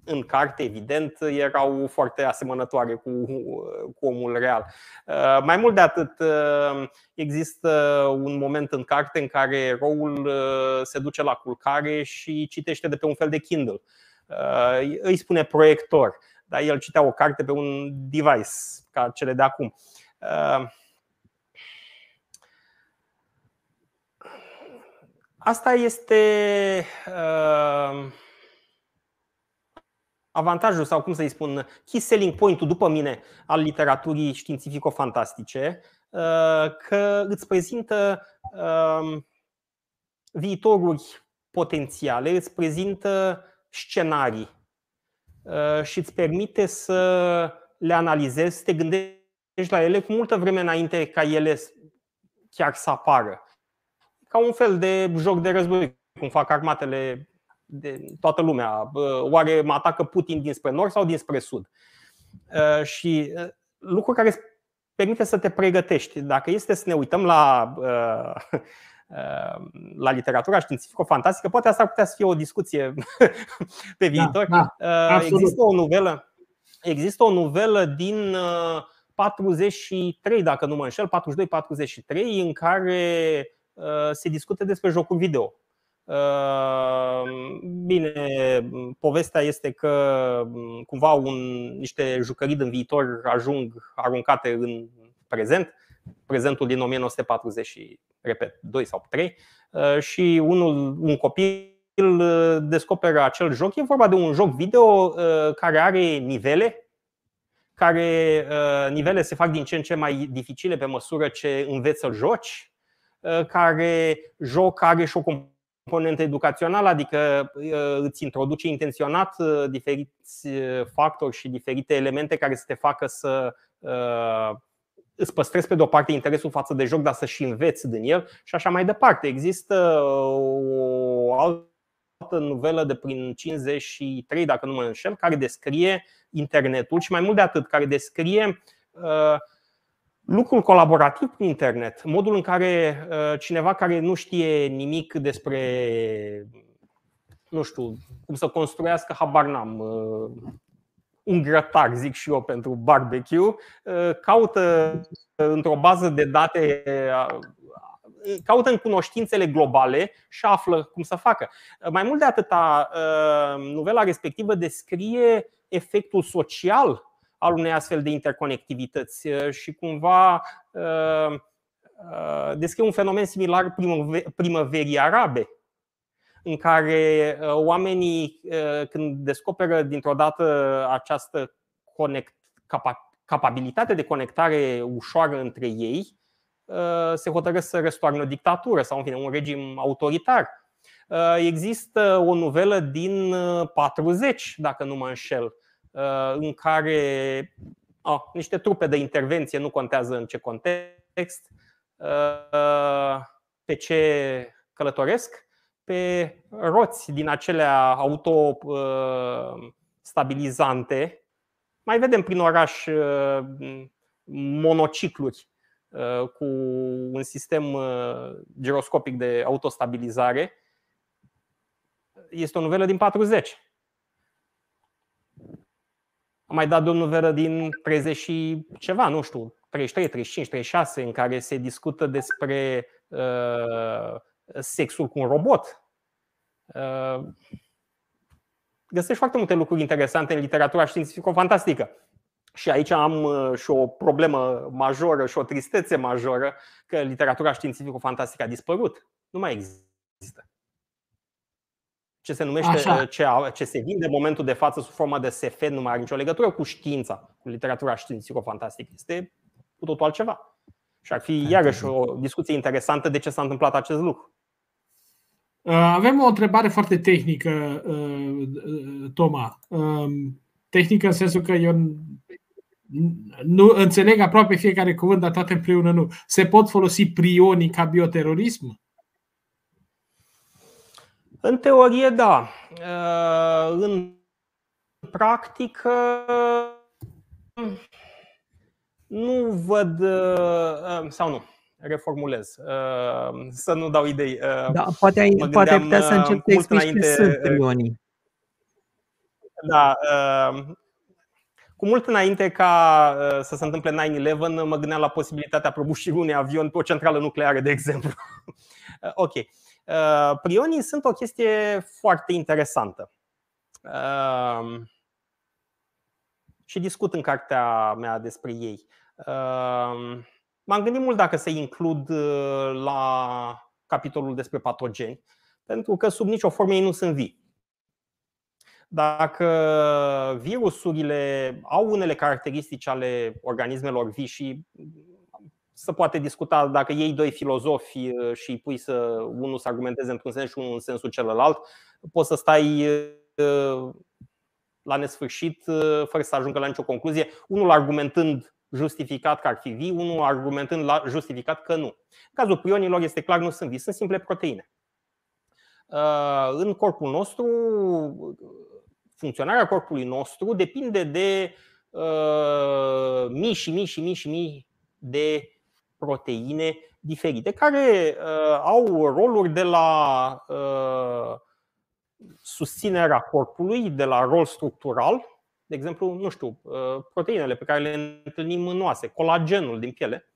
în carte, evident, erau foarte asemănătoare cu, cu omul real. Mai mult de atât, există un moment în carte în care eroul se duce la culcare și citește de pe un fel de Kindle. Îi spune proiector, dar el citea o carte pe un device ca cele de acum. Asta este uh, avantajul sau cum să-i spun, key selling point-ul după mine al literaturii științifico-fantastice, uh, că îți prezintă uh, viitoruri potențiale, îți prezintă scenarii uh, și îți permite să le analizezi, să te gândești la ele cu multă vreme înainte ca ele chiar să apară. Ca un fel de joc de război, cum fac armatele de toată lumea. Oare mă atacă Putin dinspre nord sau dinspre sud? Uh, și uh, lucru care îți permite să te pregătești. Dacă este să ne uităm la, uh, la literatura științifico-fantastică, poate asta ar putea să fie o discuție pe da, viitor. Da, da, există o novelă, există o novelă din 43, dacă nu mă înșel, 42-43, în care Uh, se discute despre jocul video. Uh, bine, povestea este că um, cumva un, niște jucării din viitor ajung aruncate în prezent, prezentul din 1940, repet, 2 sau 3, uh, și unul, un copil descoperă acel joc. E vorba de un joc video care are nivele, care nivele se fac din ce în ce mai dificile pe măsură ce înveți să joci care joc are și o componentă educațională, adică îți introduce intenționat diferiți factori și diferite elemente care să te facă să îți păstrezi pe de o parte interesul față de joc, dar să și înveți din el și așa mai departe. Există o altă novelă de prin 53, dacă nu mă înșel, care descrie internetul și mai mult de atât, care descrie uh, lucrul colaborativ prin internet, modul în care uh, cineva care nu știe nimic despre, nu știu, cum să construiască, habar n-am, uh, un grătar, zic și eu, pentru barbecue, uh, caută într-o bază de date uh, caută în cunoștințele globale și află cum să facă. Mai mult de atâta, novela respectivă descrie efectul social al unei astfel de interconectivități și cumva descrie un fenomen similar primăverii arabe, în care oamenii, când descoperă dintr-o dată această conect, capabilitate de conectare ușoară între ei, se hotărăsc să răstoarnă o dictatură sau în fine, un regim autoritar. Există o novelă din 40, dacă nu mă înșel, în care oh, niște trupe de intervenție, nu contează în ce context, pe ce călătoresc, pe roți din acelea autostabilizante. Mai vedem prin oraș monocicluri cu un sistem giroscopic de autostabilizare. Este o novelă din 40. Am mai dat de o novelă din 30 și ceva, nu știu, 33, 35, 36, în care se discută despre uh, sexul cu un robot. Uh, găsești foarte multe lucruri interesante în literatura științifico-fantastică. Și aici am uh, și o problemă majoră și o tristețe majoră că literatura științifico-fantastică a dispărut. Nu mai există. Ce se numește, ce, ce se vinde în momentul de față sub formă de SF nu mai are nicio legătură cu știința, cu literatura științifico-fantastică. Este cu totul altceva. Și ar fi iarăși o discuție interesantă de ce s-a întâmplat acest lucru. Uh, avem o întrebare foarte tehnică, uh, Toma. Um, tehnică în sensul că eu nu înțeleg aproape fiecare cuvânt, dar toate împreună nu. Se pot folosi prionii ca bioterorism? În teorie, da. Uh, în practică, nu văd, uh, sau nu, reformulez, uh, să nu dau idei. Da, poate ai, poate ai putea să începi să explici ce sunt prionii. Da, cu mult înainte ca uh, să se întâmple 9-11, mă gândeam la posibilitatea prăbușirii unui avion pe o centrală nucleară, de exemplu. Uh, ok. Uh, prionii sunt o chestie foarte interesantă. Și discut în cartea mea despre ei. M-am gândit mult dacă să includ la capitolul despre patogeni, pentru că sub nicio formă ei nu sunt vii. Dacă virusurile au unele caracteristici ale organismelor vii și se poate discuta dacă ei doi filozofi uh, și îi pui să unul să argumenteze într-un sens și unul în sensul celălalt, poți să stai uh, la nesfârșit uh, fără să ajungă la nicio concluzie, unul argumentând justificat că ar fi vii, unul argumentând la justificat că nu. În cazul prionilor este clar, nu sunt vii, sunt simple proteine. În corpul nostru funcționarea corpului nostru depinde de uh, mii și mii și mii și mii de proteine diferite, care uh, au roluri de la uh, susținerea corpului, de la rol structural, de exemplu, nu știu, uh, proteinele pe care le întâlnim în oase, colagenul din piele,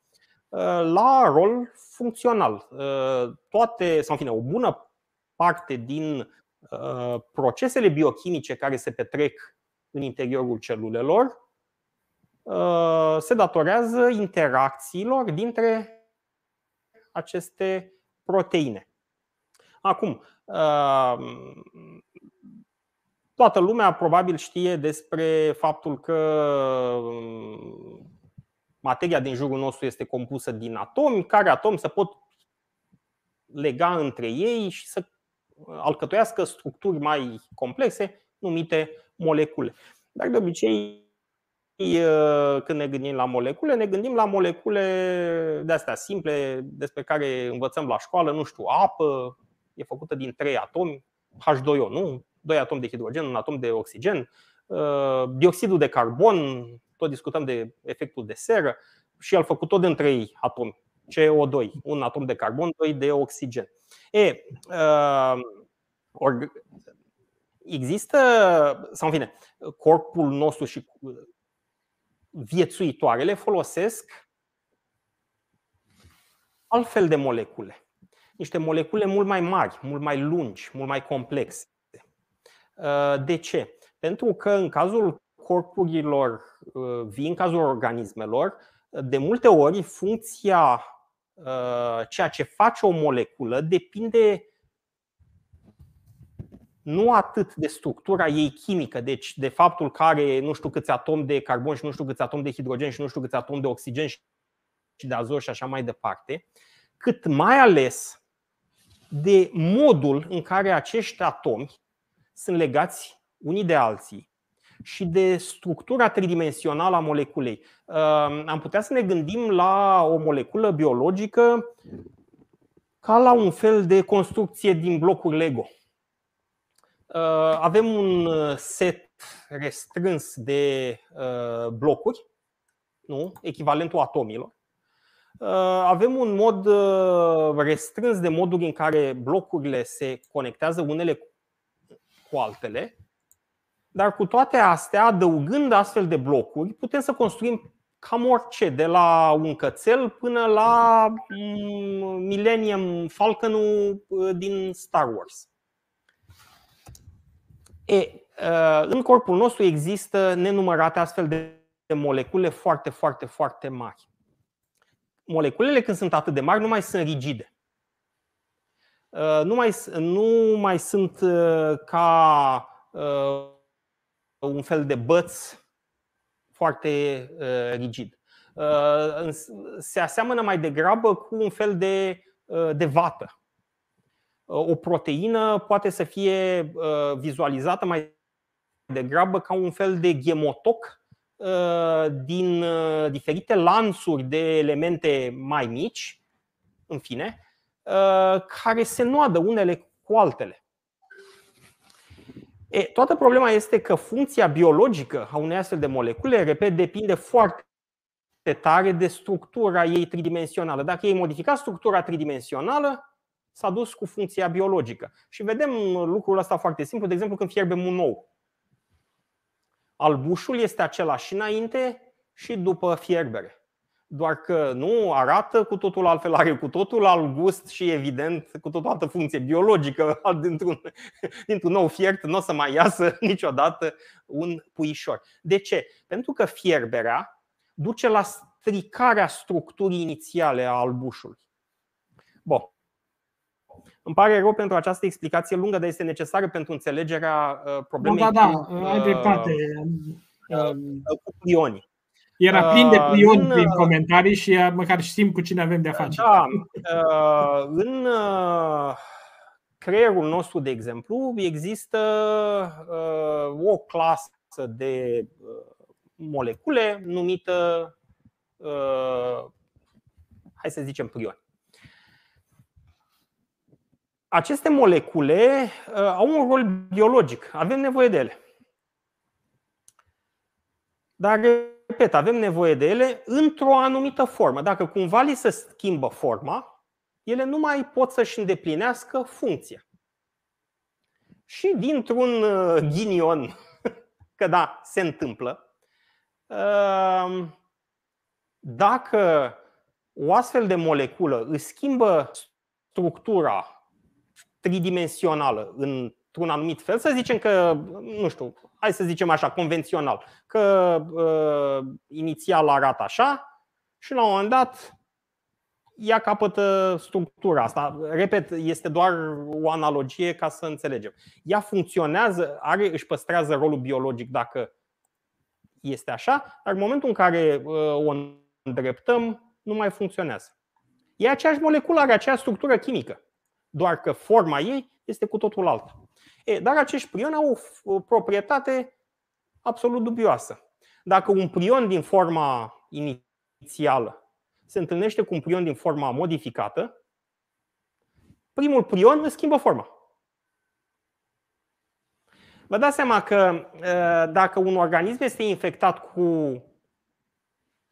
uh, la rol funcțional. Uh, toate, sau în fine, o bună parte din Uh, procesele biochimice care se petrec în interiorul celulelor uh, se datorează interacțiilor dintre aceste proteine. Acum, uh, toată lumea probabil știe despre faptul că materia din jurul nostru este compusă din atomi, care atomi se pot lega între ei și să alcătuiască structuri mai complexe numite molecule. Dar de obicei, când ne gândim la molecule, ne gândim la molecule de astea simple despre care învățăm la școală, nu știu, apă, e făcută din trei atomi, H2O, nu? Doi atomi de hidrogen, un atom de oxigen, dioxidul de carbon, tot discutăm de efectul de seră și el făcut tot din trei atomi, CO2, un atom de carbon, doi de oxigen. E, or, există, sau în fine, corpul nostru și viețuitoarele folosesc altfel de molecule. Niște molecule mult mai mari, mult mai lungi, mult mai complexe. De ce? Pentru că în cazul corpurilor vii, în cazul organismelor, de multe ori funcția ceea ce face o moleculă depinde nu atât de structura ei chimică, deci de faptul că are nu știu câți atomi de carbon și nu știu câți atomi de hidrogen și nu știu câți atomi de oxigen și de azot și așa mai departe, cât mai ales de modul în care acești atomi sunt legați unii de alții și de structura tridimensională a moleculei. Am putea să ne gândim la o moleculă biologică ca la un fel de construcție din blocuri Lego. Uh, avem un uh, set restrâns de uh, blocuri, nu? echivalentul atomilor. Avem un mod restrâns de moduri în care blocurile se conectează unele cu altele, dar cu toate astea, adăugând astfel de blocuri, putem să construim cam orice, de la un cățel până la mm, Millennium Falcon din Star Wars. E, ă, în corpul nostru există nenumărate astfel de molecule foarte, foarte, foarte mari. Moleculele, când sunt atât de mari, nu mai sunt rigide. Ă, nu mai, nu mai sunt ă, ca un fel de băț foarte rigid. Se aseamănă mai degrabă cu un fel de, de vată o proteină poate să fie uh, vizualizată mai degrabă ca un fel de gemotoc uh, din uh, diferite lansuri de elemente mai mici, în fine, care se noadă unele cu altele. E, toată problema este că funcția biologică a unei astfel de molecule, repet, depinde foarte tare de structura ei tridimensională. Dacă ei modifica structura tridimensională, s-a dus cu funcția biologică. Și vedem lucrul ăsta foarte simplu, de exemplu când fierbem un ou. Albușul este același înainte și după fierbere. Doar că nu arată cu totul altfel, are cu totul alt gust și evident cu totul altă funcție biologică. Dintr-un, dintr-un nou fiert nu o să mai iasă niciodată un puișor. De ce? Pentru că fierberea duce la stricarea structurii inițiale a albușului. Bun. Îmi pare rău pentru această explicație lungă, dar este necesară pentru înțelegerea uh, problemei. Da, da, da, ai dreptate. Uh, uh, cu plioni. Era plin de plioni prin comentarii și măcar știm cu cine avem de-a face. Da, în creierul nostru, de exemplu, există o clasă de molecule numită, hai să zicem, prioni. Aceste molecule uh, au un rol biologic, avem nevoie de ele. Dar, repet, avem nevoie de ele într-o anumită formă. Dacă cumva li se schimbă forma, ele nu mai pot să-și îndeplinească funcția. Și dintr-un uh, ghinion, că da, se întâmplă, uh, dacă o astfel de moleculă își schimbă structura tridimensională într-un anumit fel, să zicem că, nu știu, hai să zicem așa, convențional, că uh, inițial arată așa și la un moment dat ea capătă structura asta. Repet, este doar o analogie ca să înțelegem. Ea funcționează, are, își păstrează rolul biologic dacă este așa, dar în momentul în care uh, o îndreptăm, nu mai funcționează. E aceeași moleculă, are aceeași structură chimică. Doar că forma ei este cu totul alta. E, dar acești prioni au o proprietate absolut dubioasă. Dacă un prion din forma inițială se întâlnește cu un prion din forma modificată, primul prion își schimbă forma. Vă dați seama că dacă un organism este infectat cu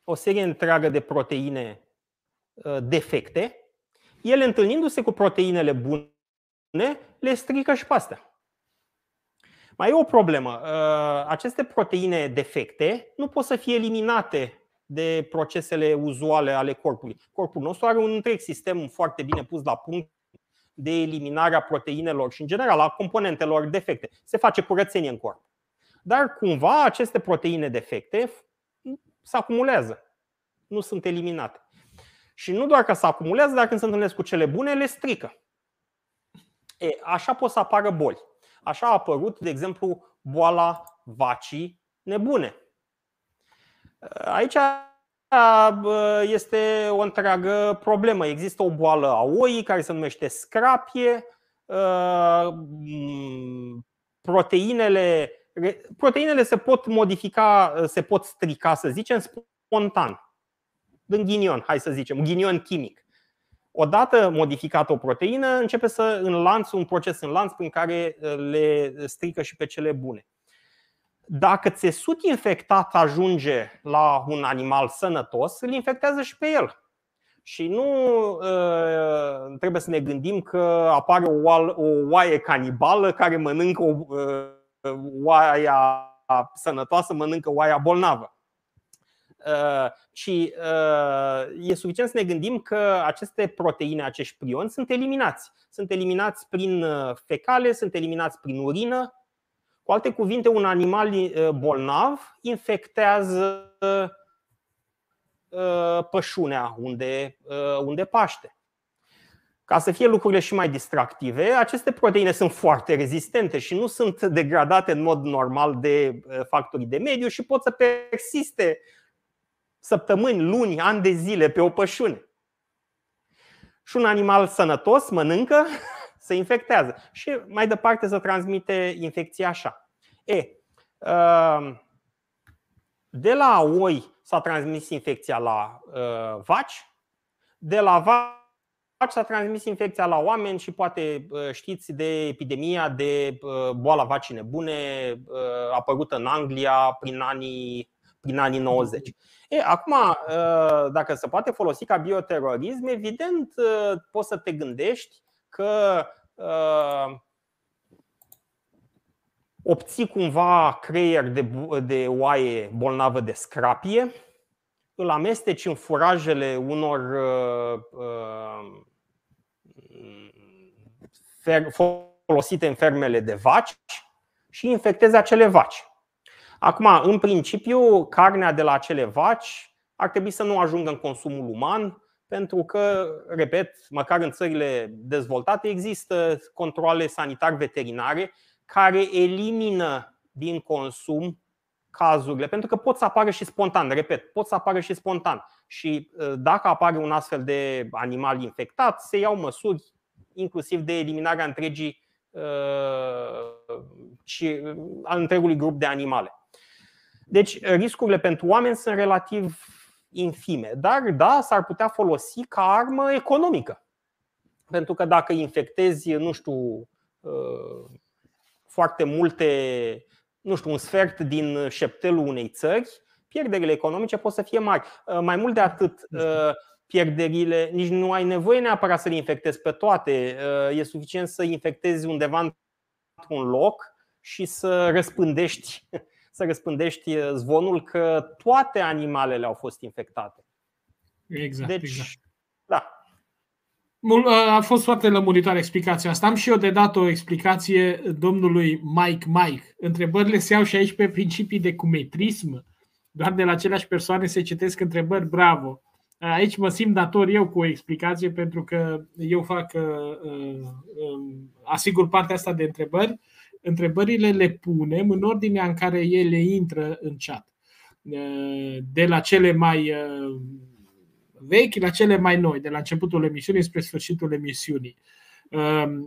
o serie întreagă de proteine defecte, el întâlnindu-se cu proteinele bune, le strică și pe astea. Mai e o problemă. Aceste proteine defecte nu pot să fie eliminate de procesele uzuale ale corpului. Corpul nostru are un întreg sistem foarte bine pus la punct de eliminare a proteinelor și, în general, a componentelor defecte. Se face curățenie în corp. Dar, cumva, aceste proteine defecte se acumulează. Nu sunt eliminate. Și nu doar că se acumulează, dar când se întâlnesc cu cele bune, le strică. E, așa pot să apară boli. Așa a apărut, de exemplu, boala vacii nebune. Aici este o întreagă problemă. Există o boală a oii care se numește scrapie. Proteinele, proteinele se pot modifica, se pot strica, să zicem, spontan. În ghinion, hai să zicem, ghinion chimic. Odată modificată o proteină, începe să în lanț, un proces în lanț prin care le strică și pe cele bune. Dacă țesut infectat ajunge la un animal sănătos, îl infectează și pe el. Și nu uh, trebuie să ne gândim că apare o, oal, o oaie canibală care mănâncă o uh, oaia sănătoasă, mănâncă oaia bolnavă. Uh, ci uh, e suficient să ne gândim că aceste proteine, acești prioni, sunt eliminați. Sunt eliminați prin uh, fecale, sunt eliminați prin urină, cu alte cuvinte, un animal uh, bolnav infectează uh, pășunea unde, uh, unde paște. Ca să fie lucrurile și mai distractive, aceste proteine sunt foarte rezistente și nu sunt degradate în mod normal de factorii de mediu și pot să persiste săptămâni, luni, ani de zile pe o pășune. Și un animal sănătos mănâncă se infectează și mai departe să transmite infecția așa. E, um, de la oi s-a transmis infecția la uh, vaci, de la vaci s-a transmis infecția la oameni și poate uh, știți de epidemia de uh, boala vacii nebune apărută în Anglia prin anii, prin anii 90. E, acum, dacă se poate folosi ca bioterorism, evident poți să te gândești că obții cumva creier de, de oaie bolnavă de scrapie, îl amesteci în furajele unor uh, fer, folosite în fermele de vaci și infectezi acele vaci. Acum, în principiu, carnea de la acele vaci ar trebui să nu ajungă în consumul uman, pentru că, repet, măcar în țările dezvoltate există controle sanitar-veterinare care elimină din consum cazurile, pentru că pot să apară și spontan, repet, pot să apară și spontan. Și ă, dacă apare un astfel de animal infectat, se iau măsuri inclusiv de eliminarea întregii și ă, al întregului grup de animale. Deci riscurile pentru oameni sunt relativ infime, dar da, s-ar putea folosi ca armă economică. Pentru că dacă infectezi, nu știu, ă, foarte multe, nu știu, un sfert din șeptelul unei țări, pierderile economice pot să fie mari. Uh, mai mult de atât, uh, pierderile, nici nu ai nevoie neapărat să le infectezi pe toate. Uh, e suficient să infectezi undeva într-un loc și să răspândești, să răspândești zvonul că toate animalele au fost infectate. Exact. Deci, exact. da, a fost foarte lămuritoare explicația asta. Am și eu de dat o explicație domnului Mike Mike. Întrebările se iau și aici pe principii de cumetrism. Doar de la aceleași persoane se citesc întrebări. Bravo! Aici mă simt dator eu cu o explicație pentru că eu fac, uh, uh, asigur partea asta de întrebări. Întrebările le punem în ordinea în care ele intră în chat. Uh, de la cele mai vechi la cele mai noi, de la începutul emisiunii spre sfârșitul emisiunii.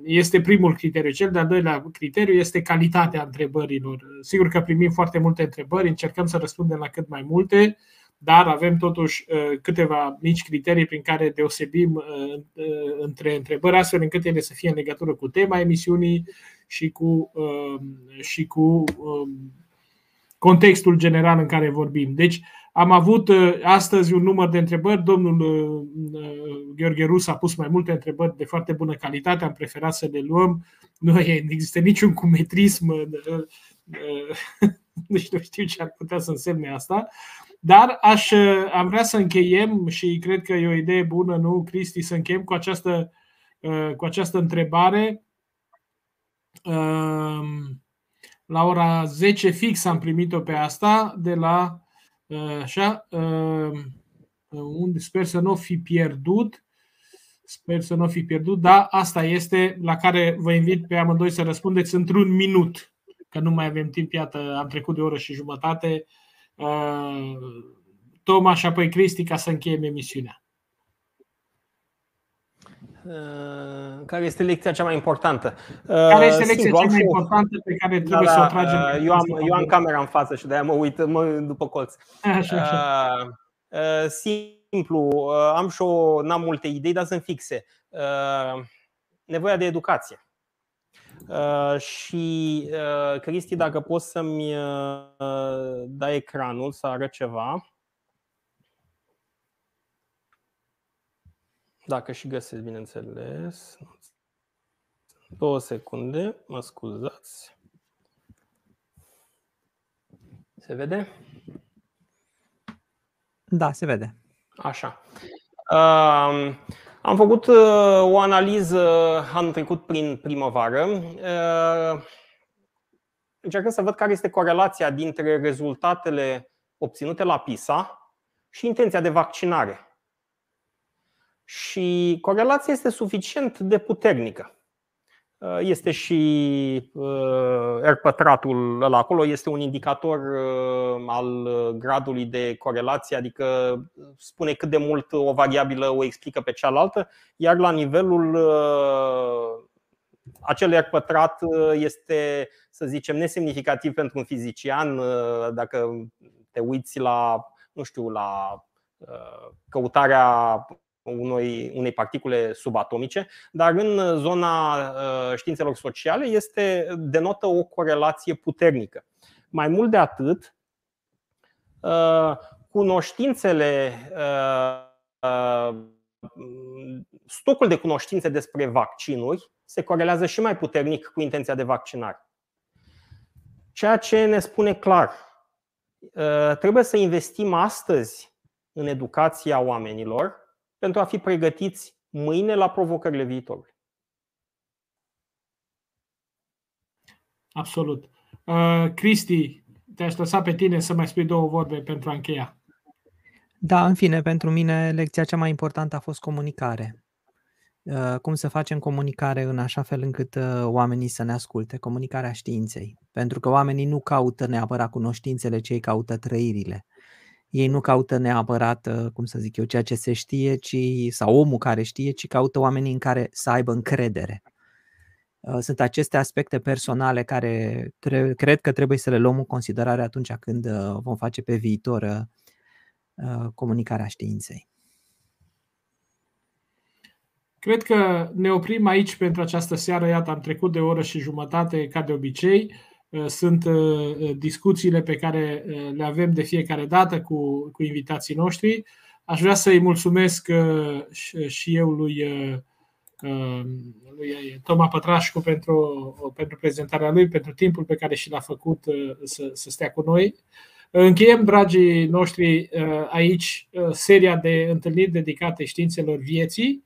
Este primul criteriu. Cel de-al doilea criteriu este calitatea întrebărilor. Sigur că primim foarte multe întrebări, încercăm să răspundem la cât mai multe, dar avem totuși câteva mici criterii prin care deosebim între întrebări, astfel încât ele să fie în legătură cu tema emisiunii și cu, și cu contextul general în care vorbim. Deci, am avut uh, astăzi un număr de întrebări. Domnul uh, uh, Gheorghe Rus a pus mai multe întrebări de foarte bună calitate. Am preferat să le luăm. Nu există niciun cumetrism. Nu știu, știu ce ar putea să însemne asta. Dar aș, am vrea să încheiem și cred că e o idee bună, nu, Cristi, să încheiem cu această, cu această întrebare. La ora 10 fix am primit-o pe asta de la Așa, unde sper să nu fi pierdut. Sper să nu fi pierdut, da, asta este la care vă invit pe amândoi să răspundeți într-un minut, că nu mai avem timp, iată, am trecut de o oră și jumătate. Toma și apoi Cristi ca să încheiem emisiunea. Uh, care este lecția cea mai importantă? Care este uh, lecția Singur, cea mai importantă pe care da, trebuie da, să o tragem? Uh, eu am, eu am camera în față și de-aia mă uit mă, după colț. Așa, așa. Uh, simplu, am și o, n-am multe idei, dar sunt fixe. Uh, nevoia de educație. Uh, și uh, Cristi, dacă poți să-mi uh, dai ecranul să arăt ceva. Dacă și găsesc, bineînțeles. Două secunde, mă scuzați. Se vede? Da, se vede. Așa. Uh, am făcut uh, o analiză anul trecut prin primăvară. Uh, încercând să văd care este corelația dintre rezultatele obținute la PISA și intenția de vaccinare. Și corelația este suficient de puternică. Uh, este și uh, R pătratul ăla acolo, este un indicator uh, al gradului de corelație, adică spune cât de mult o variabilă o explică pe cealaltă, iar la nivelul acel R pătrat este, să zicem, nesemnificativ pentru un fizician. Dacă te uiți la, nu știu, la căutarea unui, unei particule subatomice, dar în zona uh, științelor sociale este denotă o corelație puternică. Mai mult de atât, uh, cunoștințele, uh, stocul de cunoștințe despre vaccinuri se corelează și mai puternic cu intenția de vaccinare. Ceea ce ne spune clar, trebuie să investim astăzi în educația oamenilor, pentru a fi pregătiți mâine la provocările viitorului. Absolut. Uh, Cristi, te-aș lăsa pe tine să mai spui două vorbe pentru a încheia. Da, în fine, pentru mine lecția cea mai importantă a fost comunicare. Uh, cum să facem comunicare în așa fel încât uh, oamenii să ne asculte, comunicarea științei. Pentru că oamenii nu caută neapărat cunoștințele, cei caută trăirile ei nu caută neapărat, uh, cum să zic eu, ceea ce se știe, ci, sau omul care știe, ci caută oamenii în care să aibă încredere. Uh, sunt aceste aspecte personale care tre- cred că trebuie să le luăm în considerare atunci când uh, vom face pe viitor comunicarea științei. Cred că ne oprim aici pentru această seară. Iată, am trecut de o oră și jumătate, ca de obicei. Uh, sunt uh, uh, discuțiile pe care le avem de fiecare dată cu, cu invitații noștri. Aș vrea să-i mulțumesc și eu lui, lui Toma Pătrașcu pentru, pentru prezentarea lui, pentru timpul pe care și l-a făcut să, să stea cu noi. Încheiem, dragii noștri, aici seria de întâlniri dedicate științelor vieții.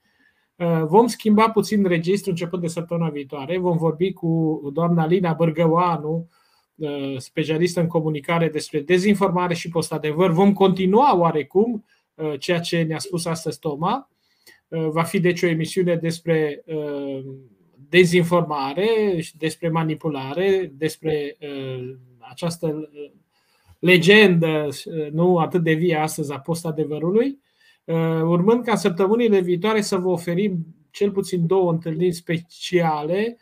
Uh, vom schimba puțin registru începând de săptămâna viitoare. Vom vorbi cu doamna Lina Bărgăoanu, uh, specialistă în comunicare despre dezinformare și postadevăr. Vom continua oarecum uh, ceea ce ne-a spus astăzi Toma. Va fi deci o emisiune despre dezinformare, despre manipulare, despre această legendă nu atât de vie astăzi a postadevărului. Uh, urmând ca săptămânile viitoare să vă oferim cel puțin două întâlniri speciale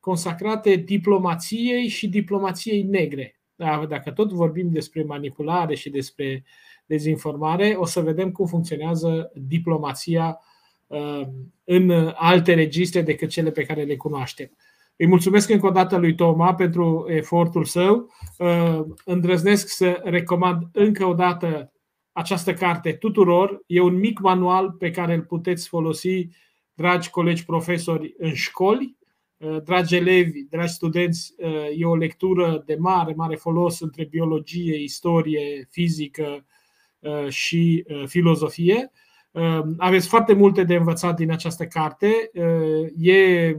consacrate diplomației și diplomației negre. Da, dacă tot vorbim despre manipulare și despre dezinformare, o să vedem cum funcționează diplomația uh, în alte registre decât cele pe care le cunoaștem. Îi mulțumesc încă o dată lui Toma pentru efortul său. Uh, îndrăznesc să recomand încă o dată această carte tuturor. E un mic manual pe care îl puteți folosi, dragi colegi profesori, în școli. Uh, dragi elevi, dragi studenți, uh, e o lectură de mare, mare folos între biologie, istorie, fizică și filozofie. Aveți foarte multe de învățat din această carte. E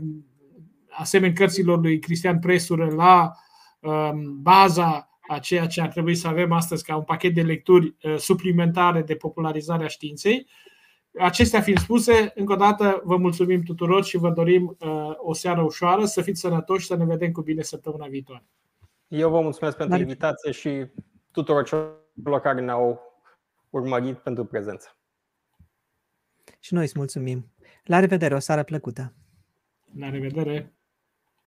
asemenea cărților lui Cristian Presură, la um, baza a ceea ce ar trebui să avem astăzi ca un pachet de lecturi uh, suplimentare de popularizare a științei. Acestea fiind spuse, încă o dată vă mulțumim tuturor și vă dorim uh, o seară ușoară, să fiți sănătoși și să ne vedem cu bine săptămâna viitoare. Eu vă mulțumesc pentru invitație și tuturor celor care ne-au urmărit pentru prezență. Și noi îți mulțumim. La revedere, o seară plăcută. La revedere!